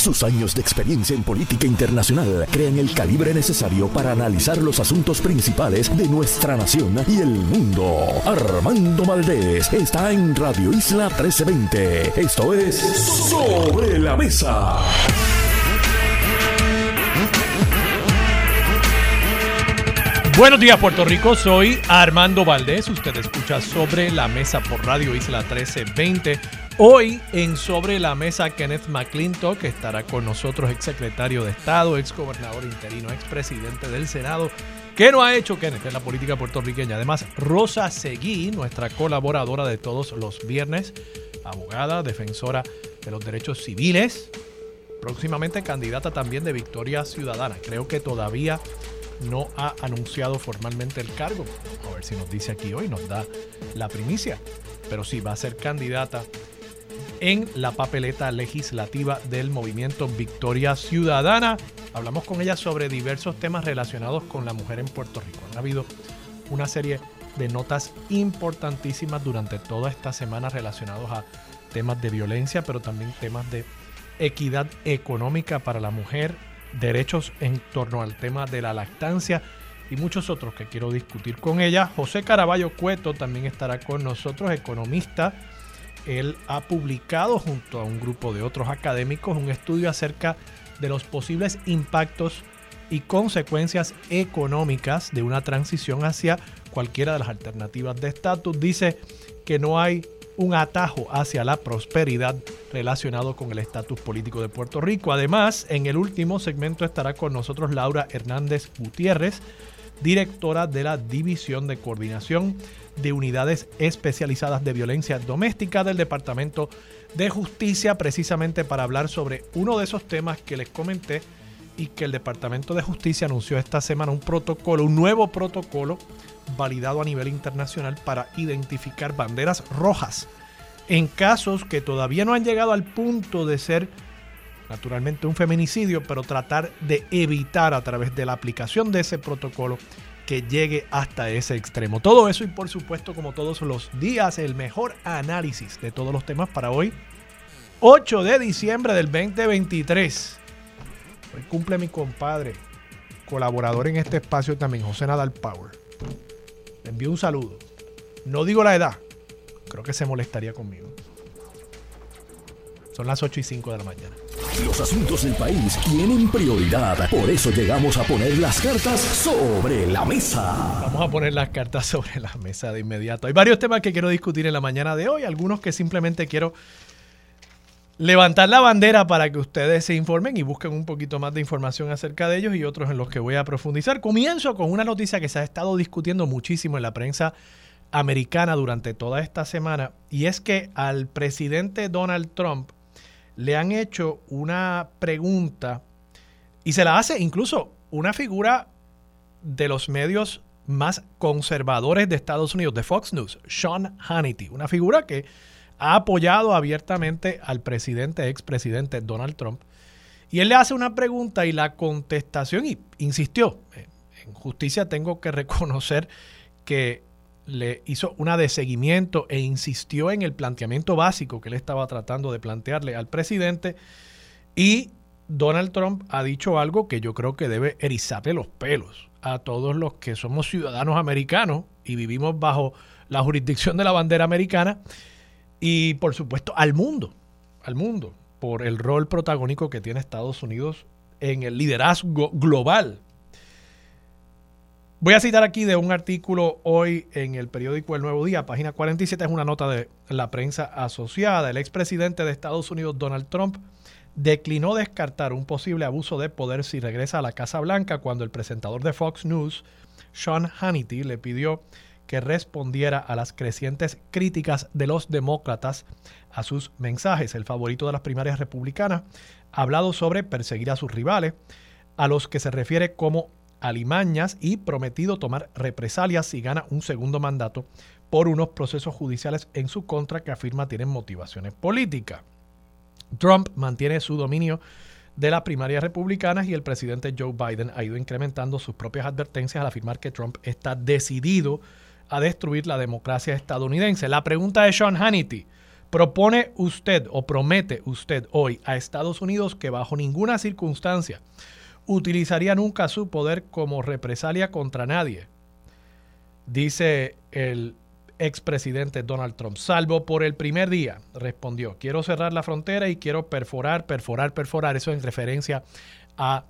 Sus años de experiencia en política internacional crean el calibre necesario para analizar los asuntos principales de nuestra nación y el mundo. Armando Valdés está en Radio Isla 1320. Esto es Sobre la Mesa. Buenos días Puerto Rico, soy Armando Valdés, usted escucha Sobre la Mesa por Radio Isla 1320. Hoy en Sobre la Mesa Kenneth McClintock, estará con nosotros, ex secretario de Estado, ex gobernador interino, ex presidente del Senado. ¿Qué no ha hecho Kenneth en la política puertorriqueña? Además, Rosa Seguí, nuestra colaboradora de todos los viernes, abogada, defensora de los derechos civiles, próximamente candidata también de Victoria Ciudadana. Creo que todavía no ha anunciado formalmente el cargo. A ver si nos dice aquí hoy, nos da la primicia. Pero sí, va a ser candidata en la papeleta legislativa del movimiento Victoria Ciudadana. Hablamos con ella sobre diversos temas relacionados con la mujer en Puerto Rico. Han habido una serie de notas importantísimas durante toda esta semana relacionados a temas de violencia, pero también temas de equidad económica para la mujer, derechos en torno al tema de la lactancia y muchos otros que quiero discutir con ella. José Caraballo Cueto también estará con nosotros, economista. Él ha publicado junto a un grupo de otros académicos un estudio acerca de los posibles impactos y consecuencias económicas de una transición hacia cualquiera de las alternativas de estatus. Dice que no hay un atajo hacia la prosperidad relacionado con el estatus político de Puerto Rico. Además, en el último segmento estará con nosotros Laura Hernández Gutiérrez, directora de la División de Coordinación de Unidades Especializadas de Violencia Doméstica del Departamento de Justicia, precisamente para hablar sobre uno de esos temas que les comenté y que el Departamento de Justicia anunció esta semana un protocolo, un nuevo protocolo validado a nivel internacional para identificar banderas rojas en casos que todavía no han llegado al punto de ser naturalmente un feminicidio, pero tratar de evitar a través de la aplicación de ese protocolo que llegue hasta ese extremo. Todo eso y por supuesto como todos los días el mejor análisis de todos los temas para hoy, 8 de diciembre del 2023. Hoy cumple mi compadre, colaborador en este espacio también, José Nadal Power. Le envío un saludo. No digo la edad, creo que se molestaría conmigo. Son las 8 y 5 de la mañana. Los asuntos del país tienen prioridad. Por eso llegamos a poner las cartas sobre la mesa. Vamos a poner las cartas sobre la mesa de inmediato. Hay varios temas que quiero discutir en la mañana de hoy, algunos que simplemente quiero levantar la bandera para que ustedes se informen y busquen un poquito más de información acerca de ellos y otros en los que voy a profundizar. Comienzo con una noticia que se ha estado discutiendo muchísimo en la prensa americana durante toda esta semana y es que al presidente Donald Trump le han hecho una pregunta y se la hace incluso una figura de los medios más conservadores de Estados Unidos, de Fox News, Sean Hannity, una figura que ha apoyado abiertamente al presidente, expresidente Donald Trump. Y él le hace una pregunta y la contestación, y insistió, eh, en justicia tengo que reconocer que le hizo una de seguimiento e insistió en el planteamiento básico que él estaba tratando de plantearle al presidente. Y Donald Trump ha dicho algo que yo creo que debe erizarle los pelos a todos los que somos ciudadanos americanos y vivimos bajo la jurisdicción de la bandera americana y por supuesto al mundo, al mundo, por el rol protagónico que tiene Estados Unidos en el liderazgo global. Voy a citar aquí de un artículo hoy en el periódico El Nuevo Día, página 47, es una nota de la prensa asociada. El expresidente de Estados Unidos, Donald Trump, declinó descartar un posible abuso de poder si regresa a la Casa Blanca cuando el presentador de Fox News, Sean Hannity, le pidió que respondiera a las crecientes críticas de los demócratas a sus mensajes. El favorito de las primarias republicanas ha hablado sobre perseguir a sus rivales, a los que se refiere como alimañas y prometido tomar represalias si gana un segundo mandato por unos procesos judiciales en su contra que afirma tienen motivaciones políticas. Trump mantiene su dominio de las primarias republicanas y el presidente Joe Biden ha ido incrementando sus propias advertencias al afirmar que Trump está decidido a destruir la democracia estadounidense. La pregunta de Sean Hannity, ¿Propone usted o promete usted hoy a Estados Unidos que bajo ninguna circunstancia utilizaría nunca su poder como represalia contra nadie? Dice el expresidente Donald Trump, salvo por el primer día, respondió, quiero cerrar la frontera y quiero perforar, perforar, perforar, eso en referencia a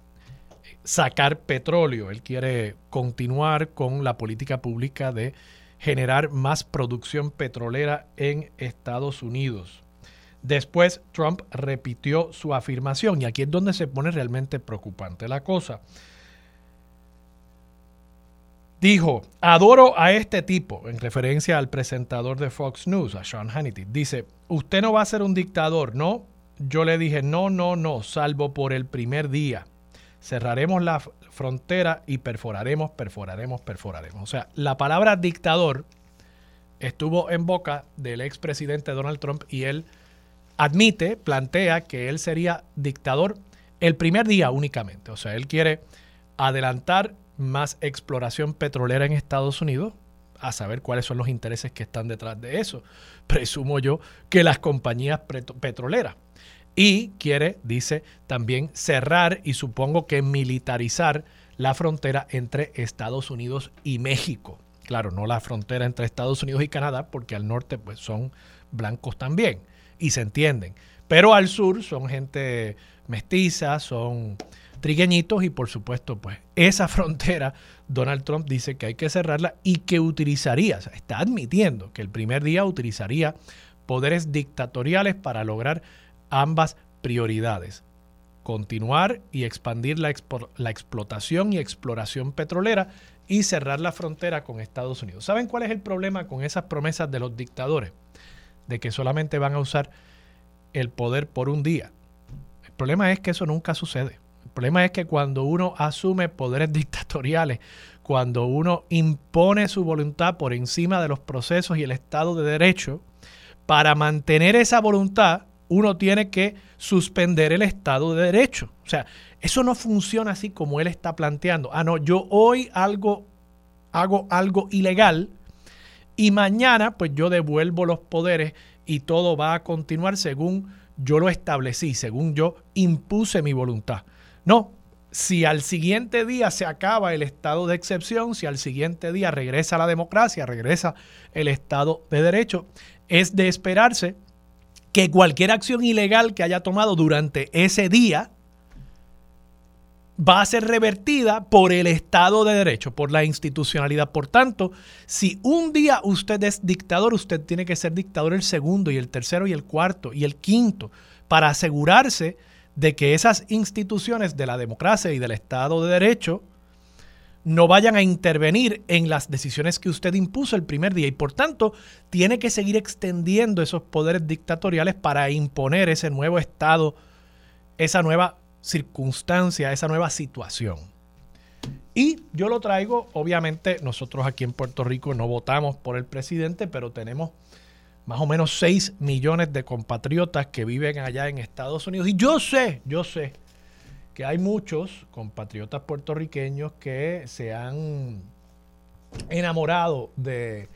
sacar petróleo. Él quiere continuar con la política pública de generar más producción petrolera en Estados Unidos. Después Trump repitió su afirmación y aquí es donde se pone realmente preocupante la cosa. Dijo, adoro a este tipo, en referencia al presentador de Fox News, a Sean Hannity. Dice, usted no va a ser un dictador, ¿no? Yo le dije, no, no, no, salvo por el primer día. Cerraremos la frontera y perforaremos, perforaremos, perforaremos. O sea, la palabra dictador estuvo en boca del expresidente Donald Trump y él admite, plantea que él sería dictador el primer día únicamente. O sea, él quiere adelantar más exploración petrolera en Estados Unidos, a saber cuáles son los intereses que están detrás de eso. Presumo yo que las compañías petroleras. Y quiere, dice, también cerrar y supongo que militarizar la frontera entre Estados Unidos y México. Claro, no la frontera entre Estados Unidos y Canadá, porque al norte pues son blancos también y se entienden. Pero al sur son gente mestiza, son trigueñitos y por supuesto, pues esa frontera, Donald Trump dice que hay que cerrarla y que utilizaría, o sea, está admitiendo que el primer día utilizaría poderes dictatoriales para lograr ambas prioridades. Continuar y expandir la, la explotación y exploración petrolera y cerrar la frontera con Estados Unidos. ¿Saben cuál es el problema con esas promesas de los dictadores? De que solamente van a usar el poder por un día. El problema es que eso nunca sucede. El problema es que cuando uno asume poderes dictatoriales, cuando uno impone su voluntad por encima de los procesos y el Estado de Derecho, para mantener esa voluntad, uno tiene que suspender el Estado de Derecho. O sea, eso no funciona así como él está planteando. Ah, no, yo hoy algo, hago algo ilegal y mañana pues yo devuelvo los poderes y todo va a continuar según yo lo establecí, según yo impuse mi voluntad. No, si al siguiente día se acaba el estado de excepción, si al siguiente día regresa la democracia, regresa el estado de derecho, es de esperarse que cualquier acción ilegal que haya tomado durante ese día va a ser revertida por el Estado de Derecho, por la institucionalidad. Por tanto, si un día usted es dictador, usted tiene que ser dictador el segundo y el tercero y el cuarto y el quinto para asegurarse de que esas instituciones de la democracia y del Estado de Derecho no vayan a intervenir en las decisiones que usted impuso el primer día y por tanto tiene que seguir extendiendo esos poderes dictatoriales para imponer ese nuevo estado, esa nueva circunstancia, esa nueva situación. Y yo lo traigo, obviamente nosotros aquí en Puerto Rico no votamos por el presidente, pero tenemos más o menos 6 millones de compatriotas que viven allá en Estados Unidos. Y yo sé, yo sé que hay muchos compatriotas puertorriqueños que se han enamorado de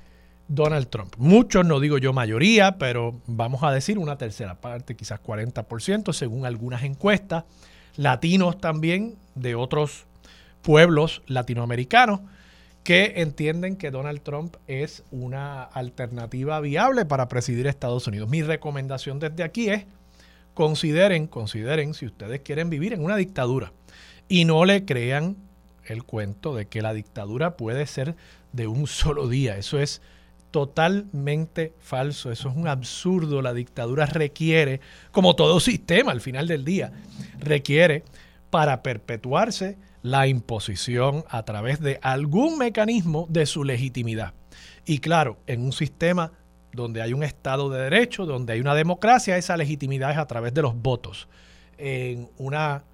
Donald Trump. Muchos, no digo yo mayoría, pero vamos a decir una tercera parte, quizás 40%, según algunas encuestas. Latinos también de otros pueblos latinoamericanos que entienden que Donald Trump es una alternativa viable para presidir Estados Unidos. Mi recomendación desde aquí es consideren, consideren si ustedes quieren vivir en una dictadura y no le crean el cuento de que la dictadura puede ser de un solo día. Eso es totalmente falso, eso es un absurdo. La dictadura requiere, como todo sistema al final del día, requiere para perpetuarse la imposición a través de algún mecanismo de su legitimidad. Y claro, en un sistema donde hay un Estado de Derecho, donde hay una democracia, esa legitimidad es a través de los votos. En una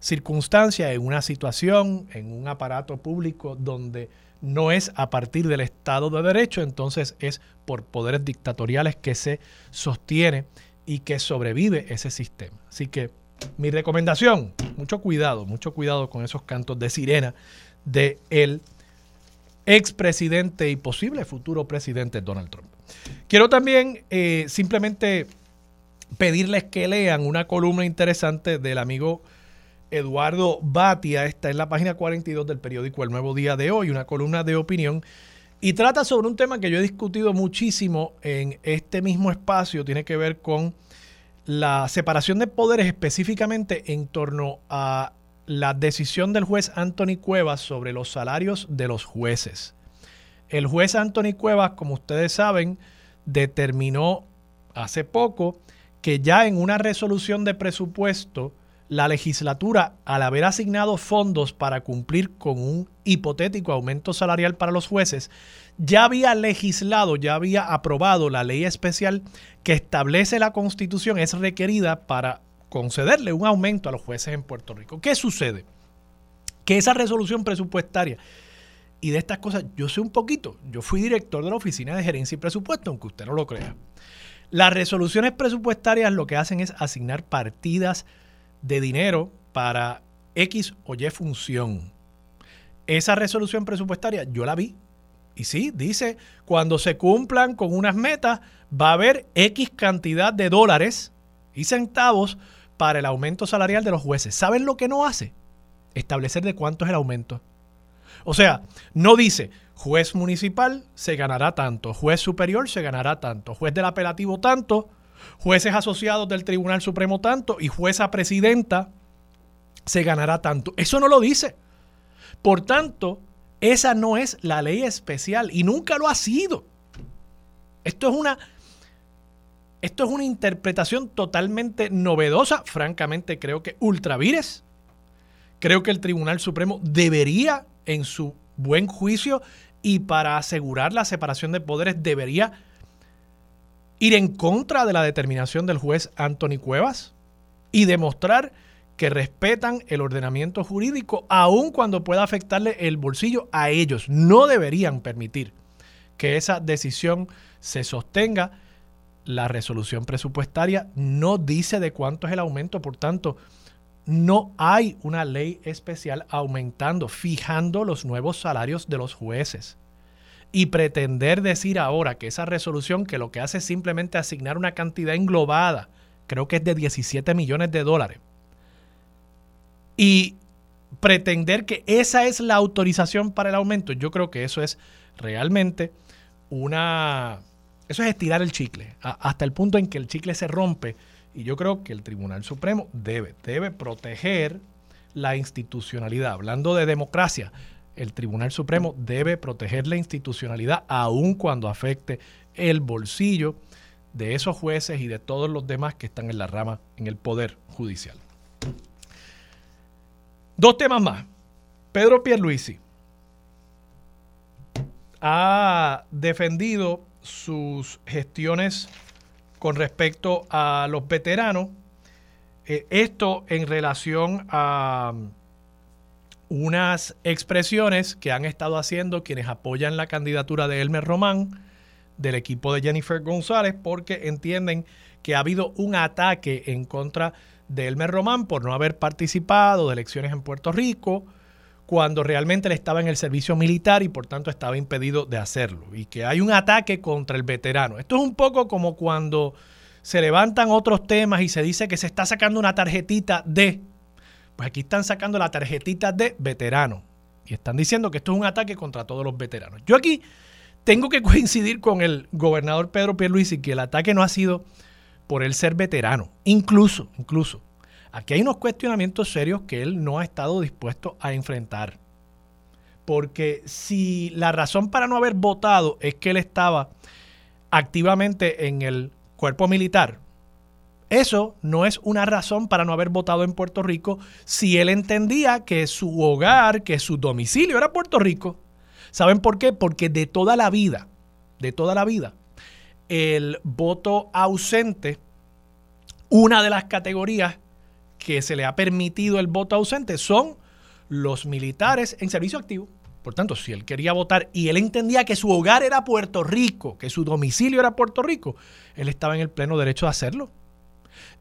circunstancia, en una situación, en un aparato público donde no es a partir del Estado de Derecho, entonces es por poderes dictatoriales que se sostiene y que sobrevive ese sistema. Así que mi recomendación, mucho cuidado, mucho cuidado con esos cantos de sirena de expresidente y posible futuro presidente Donald Trump. Quiero también eh, simplemente pedirles que lean una columna interesante del amigo Eduardo Batia. Está en la página 42 del periódico El Nuevo Día de hoy, una columna de opinión. Y trata sobre un tema que yo he discutido muchísimo en este mismo espacio. Tiene que ver con la separación de poderes específicamente en torno a la decisión del juez Anthony Cuevas sobre los salarios de los jueces. El juez Anthony Cuevas, como ustedes saben, determinó hace poco que ya en una resolución de presupuesto, la legislatura, al haber asignado fondos para cumplir con un hipotético aumento salarial para los jueces, ya había legislado, ya había aprobado la ley especial que establece la constitución, es requerida para concederle un aumento a los jueces en Puerto Rico. ¿Qué sucede? Que esa resolución presupuestaria y de estas cosas yo sé un poquito. Yo fui director de la Oficina de Gerencia y Presupuesto, aunque usted no lo crea. Las resoluciones presupuestarias lo que hacen es asignar partidas de dinero para X o Y función. Esa resolución presupuestaria yo la vi. Y sí, dice, cuando se cumplan con unas metas, va a haber X cantidad de dólares y centavos para el aumento salarial de los jueces. ¿Saben lo que no hace? Establecer de cuánto es el aumento. O sea, no dice juez municipal se ganará tanto, juez superior se ganará tanto, juez del apelativo tanto, jueces asociados del Tribunal Supremo tanto y jueza presidenta se ganará tanto. Eso no lo dice. Por tanto, esa no es la ley especial y nunca lo ha sido. Esto es una esto es una interpretación totalmente novedosa, francamente creo que ultravires. Creo que el Tribunal Supremo debería en su buen juicio y para asegurar la separación de poderes debería ir en contra de la determinación del juez Anthony Cuevas y demostrar que respetan el ordenamiento jurídico aun cuando pueda afectarle el bolsillo a ellos. No deberían permitir que esa decisión se sostenga. La resolución presupuestaria no dice de cuánto es el aumento, por tanto, no hay una ley especial aumentando, fijando los nuevos salarios de los jueces. Y pretender decir ahora que esa resolución que lo que hace es simplemente asignar una cantidad englobada, creo que es de 17 millones de dólares, y pretender que esa es la autorización para el aumento, yo creo que eso es realmente una... Eso es estirar el chicle, hasta el punto en que el chicle se rompe y yo creo que el Tribunal Supremo debe, debe proteger la institucionalidad. Hablando de democracia, el Tribunal Supremo debe proteger la institucionalidad aun cuando afecte el bolsillo de esos jueces y de todos los demás que están en la rama, en el poder judicial. Dos temas más. Pedro Pierluisi ha defendido sus gestiones con respecto a los veteranos. Eh, esto en relación a unas expresiones que han estado haciendo quienes apoyan la candidatura de Elmer Román del equipo de Jennifer González porque entienden que ha habido un ataque en contra de Elmer Román por no haber participado de elecciones en Puerto Rico, cuando realmente él estaba en el servicio militar y por tanto estaba impedido de hacerlo. Y que hay un ataque contra el veterano. Esto es un poco como cuando se levantan otros temas y se dice que se está sacando una tarjetita de... Pues aquí están sacando la tarjetita de veterano. Y están diciendo que esto es un ataque contra todos los veteranos. Yo aquí tengo que coincidir con el gobernador Pedro Pierluisi que el ataque no ha sido por él ser veterano. Incluso, incluso, Aquí hay unos cuestionamientos serios que él no ha estado dispuesto a enfrentar. Porque si la razón para no haber votado es que él estaba activamente en el cuerpo militar, eso no es una razón para no haber votado en Puerto Rico si él entendía que su hogar, que su domicilio era Puerto Rico. ¿Saben por qué? Porque de toda la vida, de toda la vida, el voto ausente, una de las categorías que se le ha permitido el voto ausente son los militares en servicio activo. Por tanto, si él quería votar y él entendía que su hogar era Puerto Rico, que su domicilio era Puerto Rico, él estaba en el pleno derecho de hacerlo.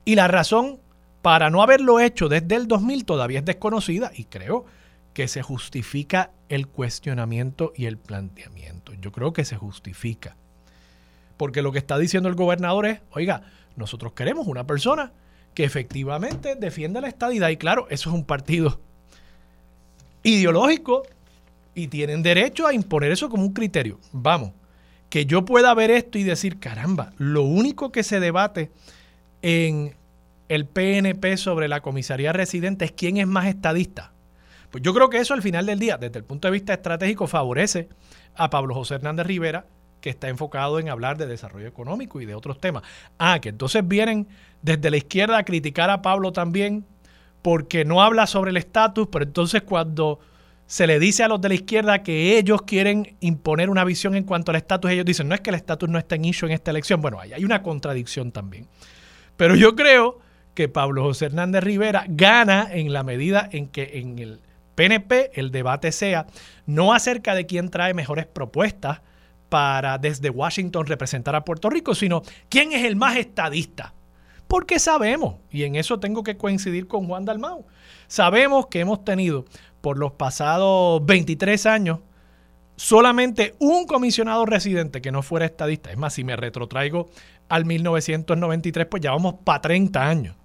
Y la razón para no haberlo hecho desde el 2000 todavía es desconocida y creo que se justifica el cuestionamiento y el planteamiento. Yo creo que se justifica. Porque lo que está diciendo el gobernador es, oiga, nosotros queremos una persona que efectivamente defienda la estadidad. Y claro, eso es un partido ideológico y tienen derecho a imponer eso como un criterio. Vamos, que yo pueda ver esto y decir, caramba, lo único que se debate en el PNP sobre la comisaría residente es quién es más estadista. Pues yo creo que eso al final del día, desde el punto de vista estratégico, favorece a Pablo José Hernández Rivera, que está enfocado en hablar de desarrollo económico y de otros temas. Ah, que entonces vienen desde la izquierda a criticar a Pablo también porque no habla sobre el estatus, pero entonces cuando se le dice a los de la izquierda que ellos quieren imponer una visión en cuanto al estatus, ellos dicen, no es que el estatus no está en issue en esta elección. Bueno, hay una contradicción también. Pero yo creo que Pablo José Hernández Rivera gana en la medida en que en el PNP el debate sea no acerca de quién trae mejores propuestas para desde Washington representar a Puerto Rico, sino quién es el más estadista. Porque sabemos, y en eso tengo que coincidir con Juan Dalmau, sabemos que hemos tenido por los pasados 23 años solamente un comisionado residente que no fuera estadista. Es más, si me retrotraigo al 1993, pues ya vamos para 30 años.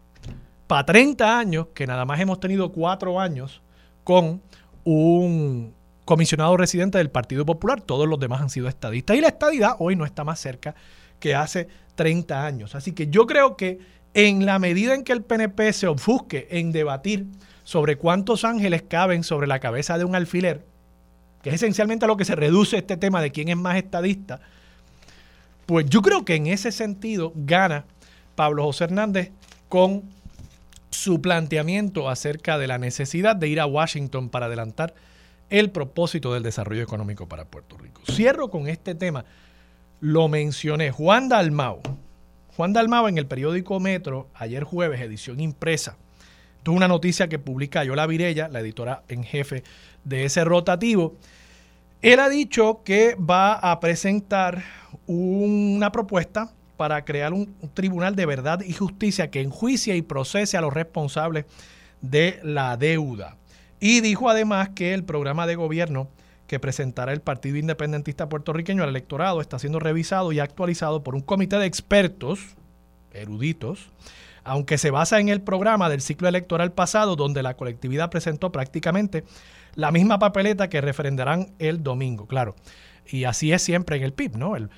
Para 30 años, que nada más hemos tenido cuatro años con un comisionado residente del Partido Popular, todos los demás han sido estadistas. Y la estadidad hoy no está más cerca que hace 30 años. Así que yo creo que en la medida en que el PNP se ofusque en debatir sobre cuántos ángeles caben sobre la cabeza de un alfiler, que es esencialmente a lo que se reduce este tema de quién es más estadista, pues yo creo que en ese sentido gana Pablo José Hernández con su planteamiento acerca de la necesidad de ir a Washington para adelantar el propósito del desarrollo económico para Puerto Rico. Cierro con este tema. Lo mencioné. Juan Dalmau. Juan Dalmau en el periódico Metro, ayer jueves, edición impresa, tuvo una noticia que publica Yola Virella, la editora en jefe de ese rotativo. Él ha dicho que va a presentar una propuesta para crear un, tribunal de verdad y justicia que enjuicie y procese a los responsables de la deuda. Y dijo además que el programa de gobierno que presentará el Partido Independentista Puertorriqueño al electorado está siendo revisado y actualizado por un comité de expertos, eruditos, aunque se basa en el programa del ciclo electoral pasado, donde la colectividad presentó prácticamente la misma papeleta que referendarán el domingo, claro. Y así es siempre en el PIB, ¿no? El,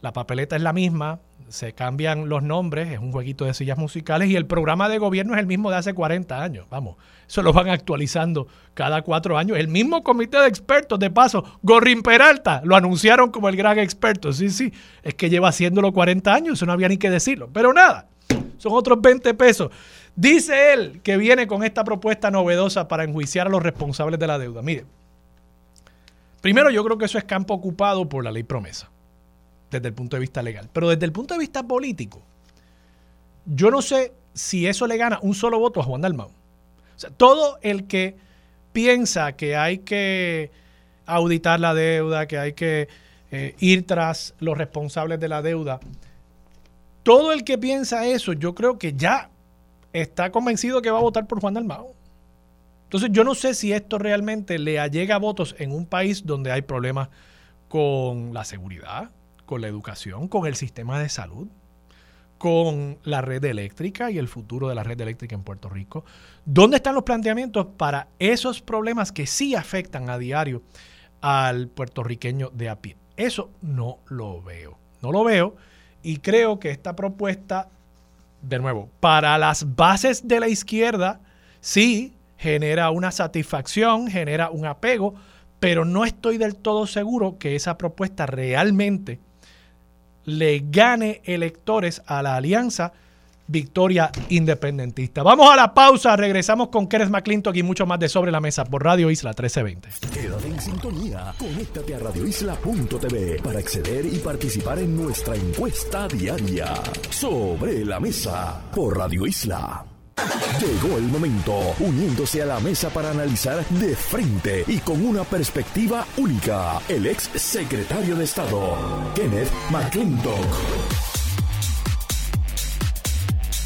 la papeleta es la misma, se cambian los nombres, es un jueguito de sillas musicales y el programa de gobierno es el mismo de hace 40 años. Vamos, eso lo van actualizando cada cuatro años. El mismo comité de expertos, de paso, Gorrin Peralta, lo anunciaron como el gran experto. Sí, sí, es que lleva haciéndolo 40 años, eso no había ni que decirlo. Pero nada, son otros 20 pesos. Dice él que viene con esta propuesta novedosa para enjuiciar a los responsables de la deuda. Mire, primero yo creo que eso es campo ocupado por la ley promesa desde el punto de vista legal. Pero desde el punto de vista político, yo no sé si eso le gana un solo voto a Juan Dalmau. O sea, todo el que piensa que hay que auditar la deuda, que hay que eh, ir tras los responsables de la deuda, todo el que piensa eso, yo creo que ya está convencido que va a votar por Juan Dalmau. Entonces yo no sé si esto realmente le allega votos en un país donde hay problemas con la seguridad, con la educación, con el sistema de salud, con la red eléctrica y el futuro de la red eléctrica en Puerto Rico. ¿Dónde están los planteamientos para esos problemas que sí afectan a diario al puertorriqueño de a pie? Eso no lo veo. No lo veo y creo que esta propuesta, de nuevo, para las bases de la izquierda, sí genera una satisfacción, genera un apego, pero no estoy del todo seguro que esa propuesta realmente le gane electores a la alianza Victoria Independentista. Vamos a la pausa, regresamos con Kenneth McClintock y mucho más de Sobre la Mesa por Radio Isla 1320. Quédate en sintonía, conéctate a radioisla.tv para acceder y participar en nuestra encuesta diaria. Sobre la Mesa por Radio Isla. Llegó el momento, uniéndose a la mesa para analizar de frente y con una perspectiva única, el ex secretario de Estado, Kenneth McClintock.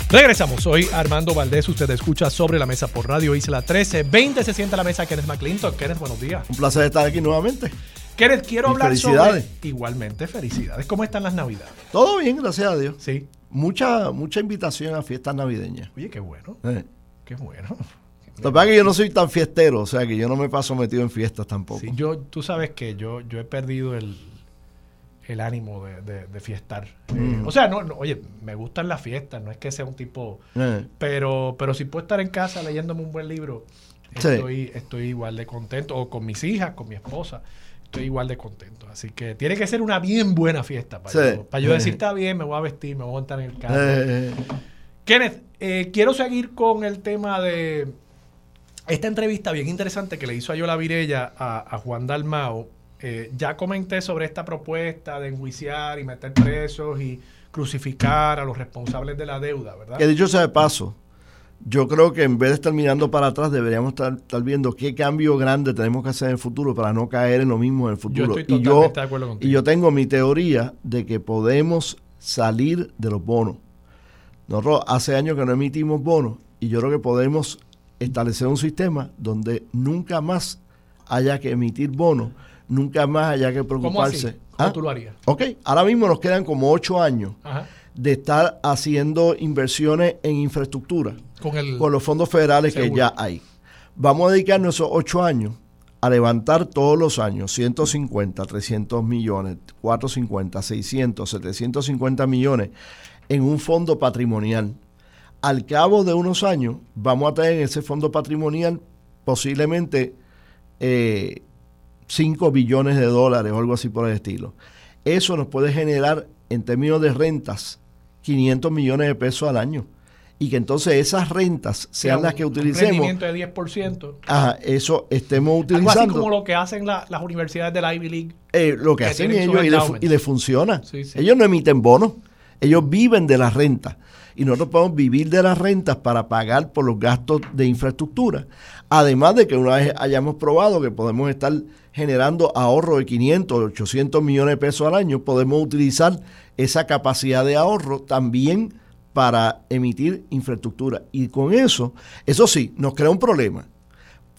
Regresamos, soy Armando Valdés, usted escucha sobre la mesa por Radio Isla 13, 20 se sienta la mesa Kenneth McClintock. Kenneth, buenos días. Un placer estar aquí nuevamente. Kenneth, quiero Y hablar felicidades. sobre... Igualmente, felicidades. ¿Cómo están las navidades? Todo bien, gracias a Dios. Sí. Mucha, mucha invitación a fiestas navideñas. Oye, qué bueno, qué bueno. Lo que pasa es que yo no soy tan fiestero, o sea que yo no me paso metido en fiestas tampoco. Sí, yo, tú sabes que yo, yo he perdido el, el ánimo de, de- de fiestar. Eh, o sea, no, no, oye, me gustan las fiestas, no es que sea un tipo... Eh. Pero, pero si puedo estar en casa leyéndome un buen libro, Sí. estoy, estoy igual de contento. O con mis hijas, con mi esposa, estoy igual de contento. Así que tiene que ser una bien buena fiesta para, Sí. yo, para yo decir, está bien, me voy a vestir, me voy a montar en el carro. Eh, Kenneth, eh, quiero seguir con el tema de esta entrevista bien interesante que le hizo a Yola Virella a, a Juan Dalmao. Eh, ya comenté sobre esta propuesta de enjuiciar y meter presos y crucificar a los responsables de la deuda, ¿verdad? que dicho sea de paso, yo creo que en vez de estar mirando para atrás, deberíamos estar, estar viendo qué cambio grande tenemos que hacer en el futuro para no caer en lo mismo en el Yo futuro. estoy y, yo, de acuerdo contigo. y yo tengo mi teoría de que podemos salir de los bonos. Nosotros hace años que no emitimos bonos y yo creo que podemos establecer un sistema donde nunca más haya que emitir bonos, nunca más haya que ¿Cómo así? preocuparse. ¿Cómo ¿Ah? tú lo harías? Ok, ahora mismo nos quedan como ocho años Ajá. de estar haciendo inversiones en infraestructura Con el... con los fondos federales que ya hay. Vamos a dedicar esos ocho años a levantar todos los años 150, 300 millones, 450, 600, 750 millones en un fondo patrimonial. Al cabo de unos años vamos a tener en ese fondo patrimonial posiblemente eh, 5 billones de dólares o algo así por el estilo. Eso nos puede generar en términos de rentas 500 millones de pesos al año. Y que entonces esas rentas sean un- las que Un utilicemos. rendimiento de 10%. Ajá, eso estemos Algo así utilizando. como lo que hacen la- las universidades de la Ivy League. eh, lo que, que hacen ellos y le, fu- endowments. y le funciona. Sí, sí. Ellos no emiten bonos, ellos viven de las rentas. Y nosotros podemos vivir de las rentas para pagar por los gastos de infraestructura. Además de que una vez hayamos probado que podemos estar generando ahorro de 500, 800 millones de pesos al año, podemos utilizar esa capacidad de ahorro también para emitir infraestructura. Y con eso, eso sí, nos crea un problema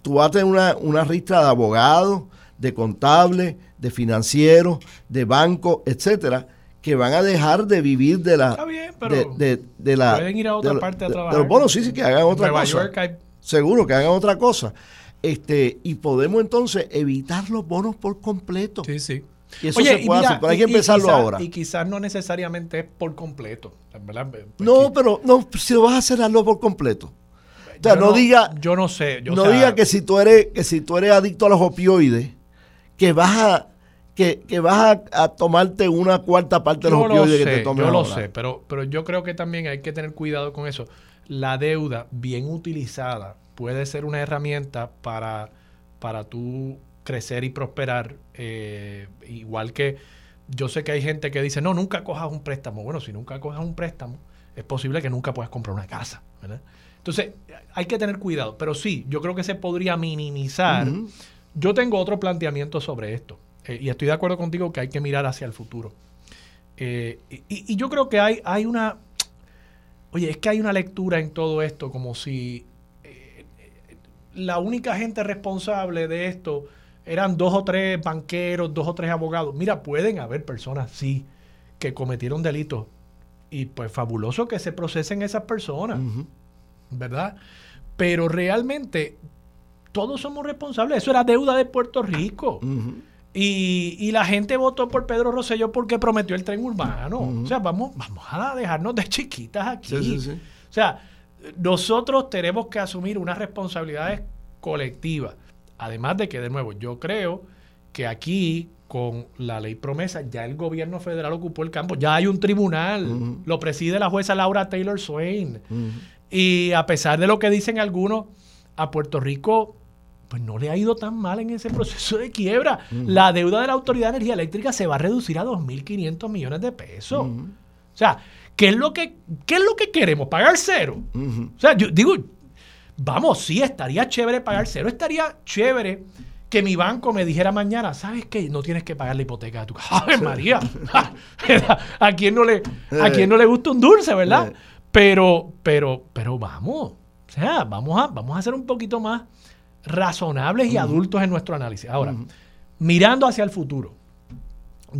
tú vas a tener una, una ristra de abogados, de contables, de financieros, de bancos, etcétera, que van a dejar de vivir de la Está bien, pero de, de- de la pueden ir a otra de- parte a de- trabajar. de los bonos, sí, sí, que hagan En otra Nueva cosa. York hay Seguro que hagan otra cosa. Este, y podemos entonces evitar los bonos por completo. Sí, sí. Y eso se puede hacer, pero hay que empezarlo quizá- ahora. Y quizás no necesariamente es por completo. ¿verdad? Pues No, pero no, si lo vas a hacer, hazlo por completo. O sea, no, diga, Yo no sé. yo, no sea, diga que si tú eres que si tú eres adicto a los opioides que vas a que, que vas a, a tomarte una cuarta parte de los Yo lo opioides que te tomes yo lo ahora. sé, pero, pero yo creo que también hay que tener cuidado con eso. La deuda bien utilizada puede ser una herramienta para, para tú crecer y prosperar. eh, igual que yo sé que hay gente que dice, no, nunca cojas un préstamo. Bueno, si nunca cojas un préstamo, es posible que nunca puedas comprar una casa. ¿verdad? Entonces, hay que tener cuidado. Pero sí, yo creo que se podría minimizar. Yo tengo otro planteamiento sobre esto. Eh, y estoy de acuerdo contigo que hay que mirar hacia el futuro. Eh, y, y yo creo que hay, hay una. Oye, es que hay una lectura en todo esto como si eh, la única gente responsable de esto eran dos o tres banqueros, dos o tres abogados. Mira, pueden haber personas, sí, que cometieron delitos. Y pues fabuloso que se procesen esas personas. ¿verdad? Pero realmente todos somos responsables. Eso era deuda de Puerto Rico. Y, y la gente votó por Pedro Rosselló porque prometió el tren urbano. O sea, vamos, vamos a dejarnos de chiquitas aquí. Sí, sí, sí. O sea, nosotros tenemos que asumir unas responsabilidades colectivas. Además de que, de nuevo, yo creo que aquí, con la ley promesa, ya el gobierno federal ocupó el campo. Ya hay un tribunal. Lo preside la jueza Laura Taylor Swain. Y a pesar de lo que dicen algunos, a Puerto Rico pues no le ha ido tan mal en ese proceso de quiebra. La deuda de la Autoridad de Energía Eléctrica se va a reducir a 2.500 millones de pesos. O sea, ¿qué es, lo que, ¿qué es lo que queremos? ¿Pagar cero? O sea, yo digo, vamos, sí, estaría chévere pagar cero. Estaría chévere que mi banco me dijera mañana, ¿sabes qué? No tienes que pagar la hipoteca de tu casa. ¡Ave María! ¿A quién no le, a quién no le gusta un dulce, verdad? Eh. Pero, pero, pero vamos. O sea, vamos a, vamos a ser un poquito más razonables y adultos en nuestro análisis. Ahora, mirando hacia el futuro,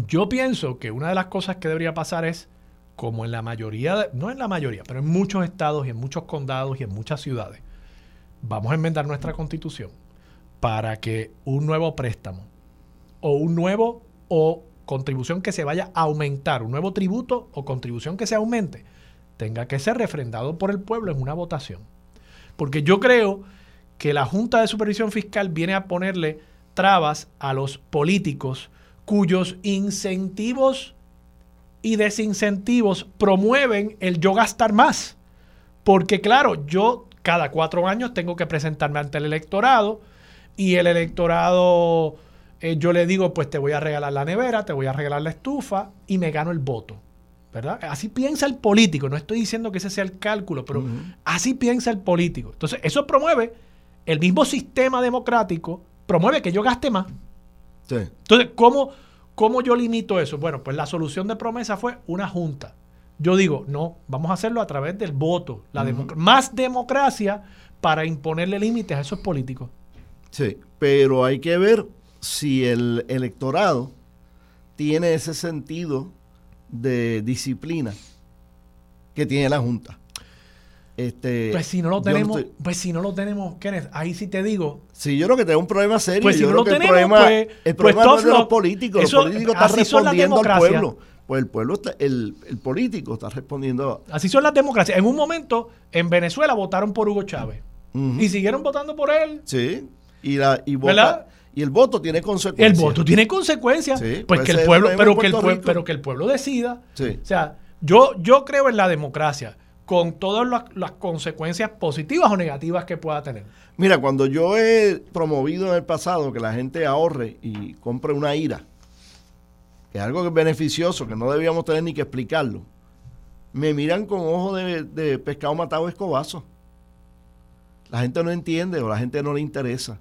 yo pienso que una de las cosas que debería pasar es, como en la mayoría, no en la mayoría, pero en muchos estados y en muchos condados y en muchas ciudades, vamos a enmendar nuestra constitución para que un nuevo préstamo o un nuevo o contribución que se vaya a aumentar, un nuevo tributo o contribución que se aumente, tenga que ser refrendado por el pueblo en una votación. Porque yo creo que la Junta de Supervisión Fiscal viene a ponerle trabas a los políticos cuyos incentivos y desincentivos promueven el yo gastar más. Porque claro, yo cada cuatro años tengo que presentarme ante el electorado y el electorado, eh, yo le digo, pues te voy a regalar la nevera, te voy a regalar la estufa y me gano el voto. ¿verdad? Así piensa el político. No estoy diciendo que ese sea el cálculo, pero así piensa el político. Entonces, eso promueve el mismo sistema democrático, promueve que yo gaste más. Entonces, ¿cómo, ¿cómo yo limito eso? Bueno, pues la solución de promesa fue una junta. Yo digo, no, vamos a hacerlo a través del voto. La más democracia para imponerle límites a esos políticos. Sí, pero hay que ver si el electorado tiene ese sentido de disciplina que tiene la Junta. Este, pues si no lo tenemos, pues si no lo tenemos, Kenneth, ahí sí te digo. Sí, yo creo que tengo un problema serio. Pues si no lo tenemos, el problema, pues, el problema no es de los políticos, los políticos están respondiendo al pueblo. Pues el pueblo, está, el, el, político está respondiendo. Así son las democracias. En un momento, en Venezuela votaron por Hugo Chávez. Y siguieron votando por él. Sí. Y, la, y vota, y el voto tiene consecuencias. El voto tiene consecuencias. pues que el pueblo, pero que el, pueblo, pero que el pueblo decida. O sea, yo, yo creo en la democracia con todas las, consecuencias positivas o negativas que pueda tener. Mira, cuando yo he promovido en el pasado que la gente ahorre y compre una ira, que es algo que es beneficioso, que no debíamos tener ni que explicarlo, me miran con ojo de, de pescado matado escobazo. La gente no entiende o la gente no le interesa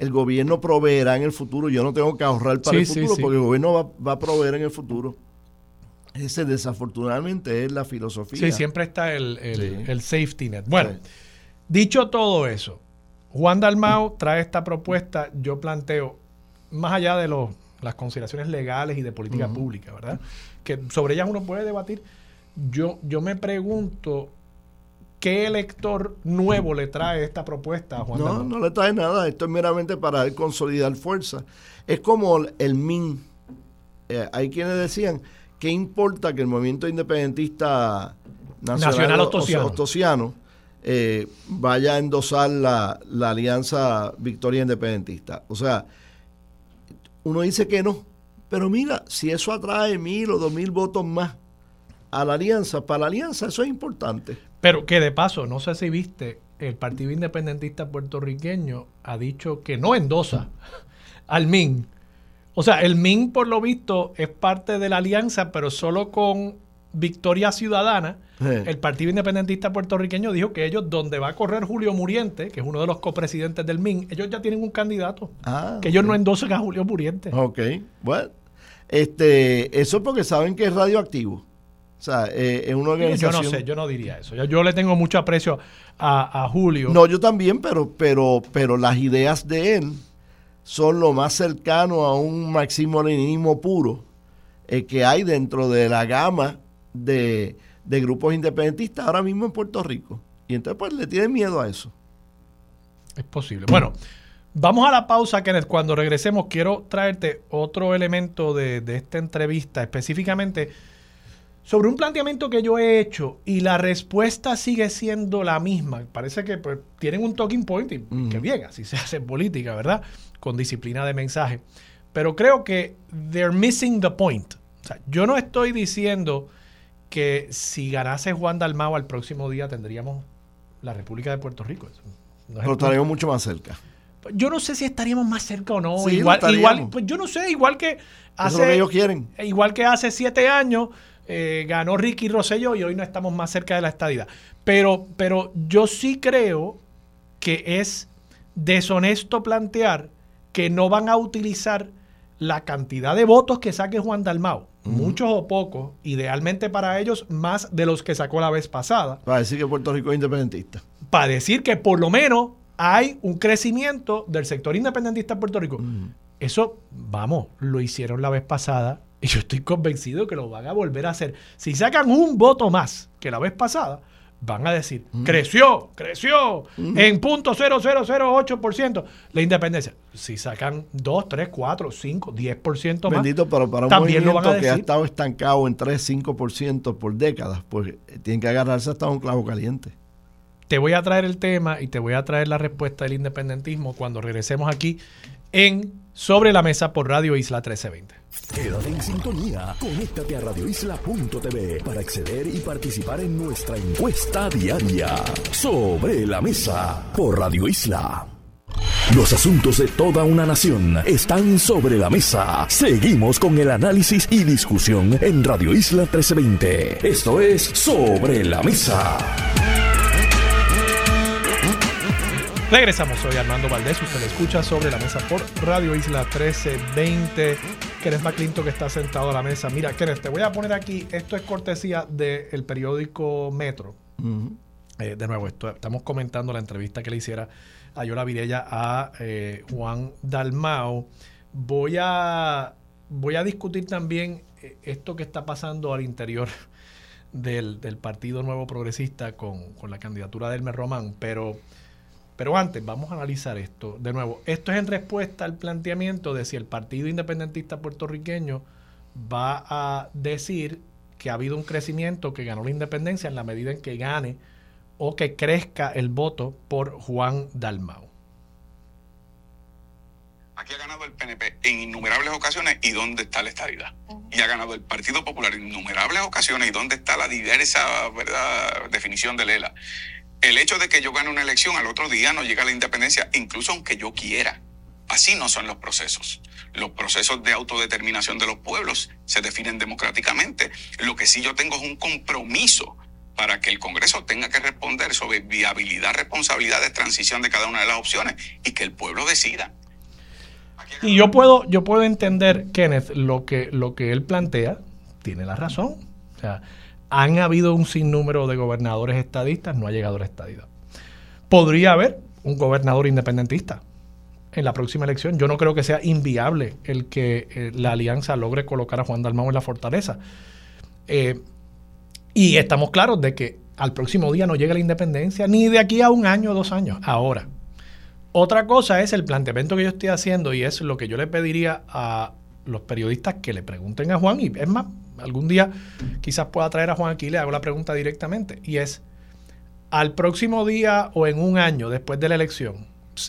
el gobierno proveerá en el futuro. Yo no tengo que ahorrar para el futuro porque el gobierno va, a proveer en el futuro. Ese desafortunadamente es la filosofía. Sí, siempre está el, safety net. Bueno, dicho todo eso, Juan Dalmao trae esta propuesta, yo planteo, más allá de los, las consideraciones legales y de política pública, ¿verdad? Que sobre ellas uno puede debatir. Yo, yo me pregunto ¿Qué elector nuevo le trae esta propuesta a Juan No, no le trae nada. Esto es meramente para consolidar fuerza. Es como el MIN. Eh, hay quienes decían, ¿qué importa que el movimiento independentista nacional, ostosiano, eh, vaya a endosar la, la alianza Victoria Independentista? O sea, uno dice que no. Pero mira, si eso atrae mil o dos mil votos más a la alianza, para la alianza eso es importante. Pero que de paso, no sé si viste, el Partido Independentista puertorriqueño ha dicho que no endosa al MIN. O sea, el MIN, por lo visto, es parte de la alianza, pero solo con Victoria Ciudadana. El Partido Independentista puertorriqueño dijo que ellos, donde va a correr Julio Muriente, que es uno de los copresidentes del MIN, ellos ya tienen un candidato. Ah, que ellos no endosan a Julio Muriente. Ok, bueno. Este, eso porque saben que es radioactivo. O sea, eh, es una organización. Yo no sé, yo no diría eso. Yo, le tengo mucho aprecio a, Julio. No, yo también, pero, pero, pero las ideas de él son lo más cercano a un marxismo-leninismo puro eh, que hay dentro de la gama de, grupos independentistas ahora mismo en Puerto Rico. Y entonces, pues, le tiene miedo a eso. Es posible. Bueno, vamos a la pausa, Kenneth. Cuando regresemos, quiero traerte otro elemento de, de esta entrevista, específicamente sobre un planteamiento que yo he hecho y la respuesta sigue siendo la misma. Parece que pues, tienen un talking point y que bien, así se hace política, ¿verdad? Con disciplina de mensaje. Pero creo que they're missing the point. O sea, yo no estoy diciendo que si ganase Juan Dalmao al próximo día tendríamos la República de Puerto Rico. Pero estaríamos mucho más cerca. Yo no sé si estaríamos más cerca o no. igual, igual, pues yo no sé, igual que hace. Eso es lo que ellos quieren. Igual que hace siete años eh, ganó Ricky Rosselló y hoy no estamos más cerca de la estadía. Pero, pero yo sí creo que es deshonesto plantear que no van a utilizar la cantidad de votos que saque Juan Dalmau, muchos o pocos, idealmente para ellos más de los que sacó la vez pasada. Para decir que Puerto Rico es independentista. Para decir que por lo menos hay un crecimiento del sector independentista en Puerto Rico. Eso, vamos, lo hicieron la vez pasada y yo estoy convencido que lo van a volver a hacer. Si sacan un voto más que la vez pasada, van a decir, creció, creció en punto .0008% la independencia. Si sacan 2, 3, 4, 5, 10% más, Bendito, pero para un también lo movimiento van a que ha decir. estado estancado en 3, 5% por décadas, pues eh, tienen que agarrarse hasta un clavo caliente. Te voy a traer el tema y te voy a traer la respuesta del independentismo cuando regresemos aquí en Sobre la Mesa por Radio Isla 1320. Quédate en sintonía. Conéctate a radioisla.tv para acceder y participar en nuestra encuesta diaria. Sobre la mesa por Radio Isla. Los asuntos de toda una nación están sobre la mesa. Seguimos con el análisis y discusión en Radio Isla 1320. Esto es Sobre la Mesa. Regresamos, soy Armando Valdés, usted le escucha sobre la mesa por Radio Isla 1320. Kenneth McClinton que está sentado a la mesa. Mira, Kenneth, te voy a poner aquí, esto es cortesía del periódico Metro. Eh, de nuevo, esto, estamos comentando la entrevista que le hiciera a Yola Virella a eh, Juan Dalmao. Voy a, voy a discutir también eh, esto que está pasando al interior del, del Partido Nuevo Progresista con, con la candidatura de Elmer Román, pero... Pero antes, vamos a analizar esto. De nuevo, esto es en respuesta al planteamiento de si el Partido Independentista puertorriqueño va a decir que ha habido un crecimiento, que ganó la independencia en la medida en que gane o que crezca el voto por Juan Dalmau. Aquí ha ganado el PNP en innumerables ocasiones y dónde está la estabilidad. Y ha ganado el Partido Popular en innumerables ocasiones y dónde está la diversa ¿verdad? definición de Lela. El hecho de que yo gane una elección al otro día no llega a la independencia, incluso aunque yo quiera. Así no son los procesos. Los procesos de autodeterminación de los pueblos se definen democráticamente. Lo que sí yo tengo es un compromiso para que el Congreso tenga que responder sobre viabilidad, responsabilidad de transición de cada una de las opciones y que el pueblo decida. Y yo puedo, yo puedo entender, Kenneth, lo que, lo que él plantea, tiene la razón. O sea, han habido un sinnúmero de gobernadores estadistas, no ha llegado la estadidad. Podría haber un gobernador independentista en la próxima elección. Yo no creo que sea inviable el que eh, la alianza logre colocar a Juan Dalmau en la fortaleza. Eh, y estamos claros de que al próximo día no llega la independencia, ni de aquí a un año o dos años. Ahora, otra cosa es el planteamiento que yo estoy haciendo y es lo que yo le pediría a los periodistas que le pregunten a Juan, y es más, algún día quizás pueda traer a Juan aquí le hago la pregunta directamente, y es, al próximo día o en un año después de la elección,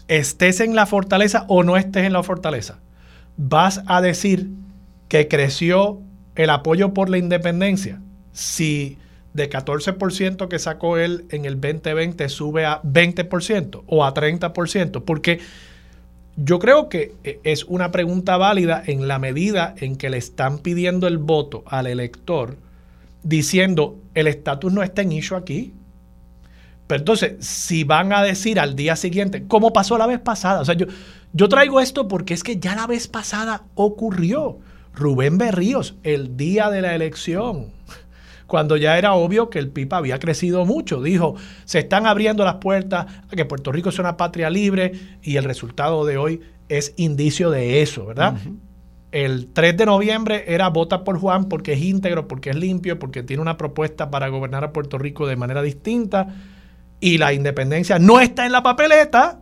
estés en la fortaleza o no estés en la fortaleza, vas a decir que creció el apoyo por la independencia si de 14% que sacó él en el 2020 sube a 20% o a 30%, porque yo creo que eh, es una pregunta válida en la medida en que le están pidiendo el voto al elector diciendo el estatus no está en issue aquí. Pero entonces, si van a decir al día siguiente, como pasó la vez pasada, o sea, yo, yo traigo esto porque es que ya la vez pasada ocurrió. Rubén Berríos, el día de la elección, cuando ya era obvio que el PIB había crecido mucho. Dijo, se están abriendo las puertas a que Puerto Rico sea una patria libre y el resultado de hoy es indicio de eso, ¿verdad? Uh -huh. El 3 de noviembre era vota por Juan porque es íntegro, porque es limpio, porque tiene una propuesta para gobernar a Puerto Rico de manera distinta y la independencia no está en la papeleta.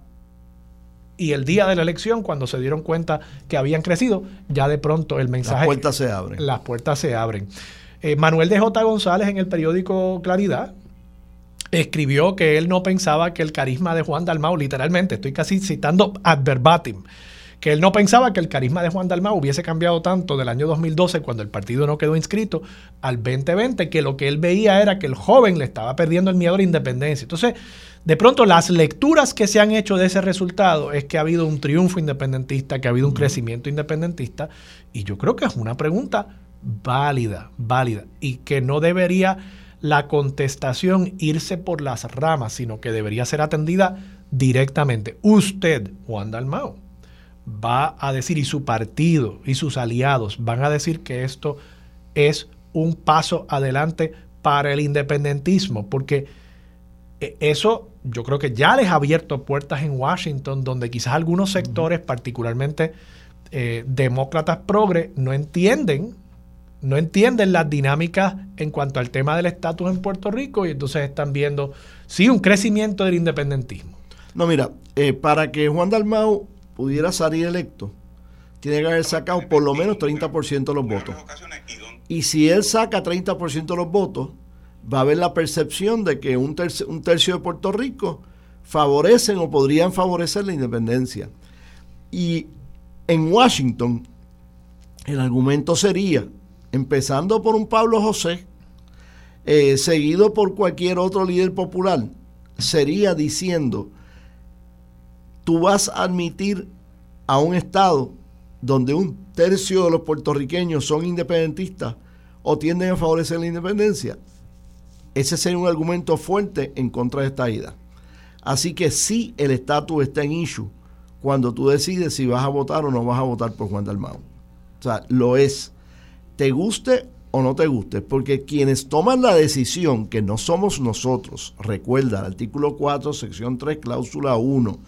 Y el día de la elección, cuando se dieron cuenta que habían crecido, ya de pronto el mensaje... Las puertas se abren. Las puertas se abren. Eh, Manuel de J. González en el periódico Claridad escribió que él no pensaba que el carisma de Juan Dalmau, literalmente, estoy casi citando ad verbatim, que él no pensaba que el carisma de Juan Dalmau hubiese cambiado tanto del año 2012, cuando el partido no quedó inscrito, al 2020, que lo que él veía era que el joven le estaba perdiendo el miedo a la independencia. Entonces, de pronto, las lecturas que se han hecho de ese resultado es que ha habido un triunfo independentista, que ha habido un crecimiento independentista, y yo creo que es una pregunta válida, válida, y que no debería la contestación irse por las ramas, sino que debería ser atendida directamente. Usted, Juan Dalmao, va a decir, y su partido y sus aliados van a decir que esto es un paso adelante para el independentismo, porque eso yo creo que ya les ha abierto puertas en Washington, donde quizás algunos sectores, particularmente eh, demócratas progres no entienden, no entienden las dinámicas en cuanto al tema del estatus en Puerto Rico y entonces están viendo, sí, un crecimiento del independentismo. No, mira, eh, para que Juan Dalmau pudiera salir electo, tiene que haber sacado por lo menos 30% de los votos. Y si él saca 30% de los votos, va a haber la percepción de que un tercio, un tercio de Puerto Rico favorecen o podrían favorecer la independencia. Y en Washington, el argumento sería, empezando por un Pablo José, eh, seguido por cualquier otro líder popular, sería diciendo, tú vas a admitir a un Estado donde un tercio de los puertorriqueños son independentistas o tienden a favorecer la independencia. Ese sería un argumento fuerte en contra de esta ida. Así que sí, el estatus está en issue cuando tú decides si vas a votar o no vas a votar por Juan Dalmau. O sea, lo es. Te guste o no te guste, porque quienes toman la decisión, que no somos nosotros, recuerda el artículo 4, sección 3, cláusula 1,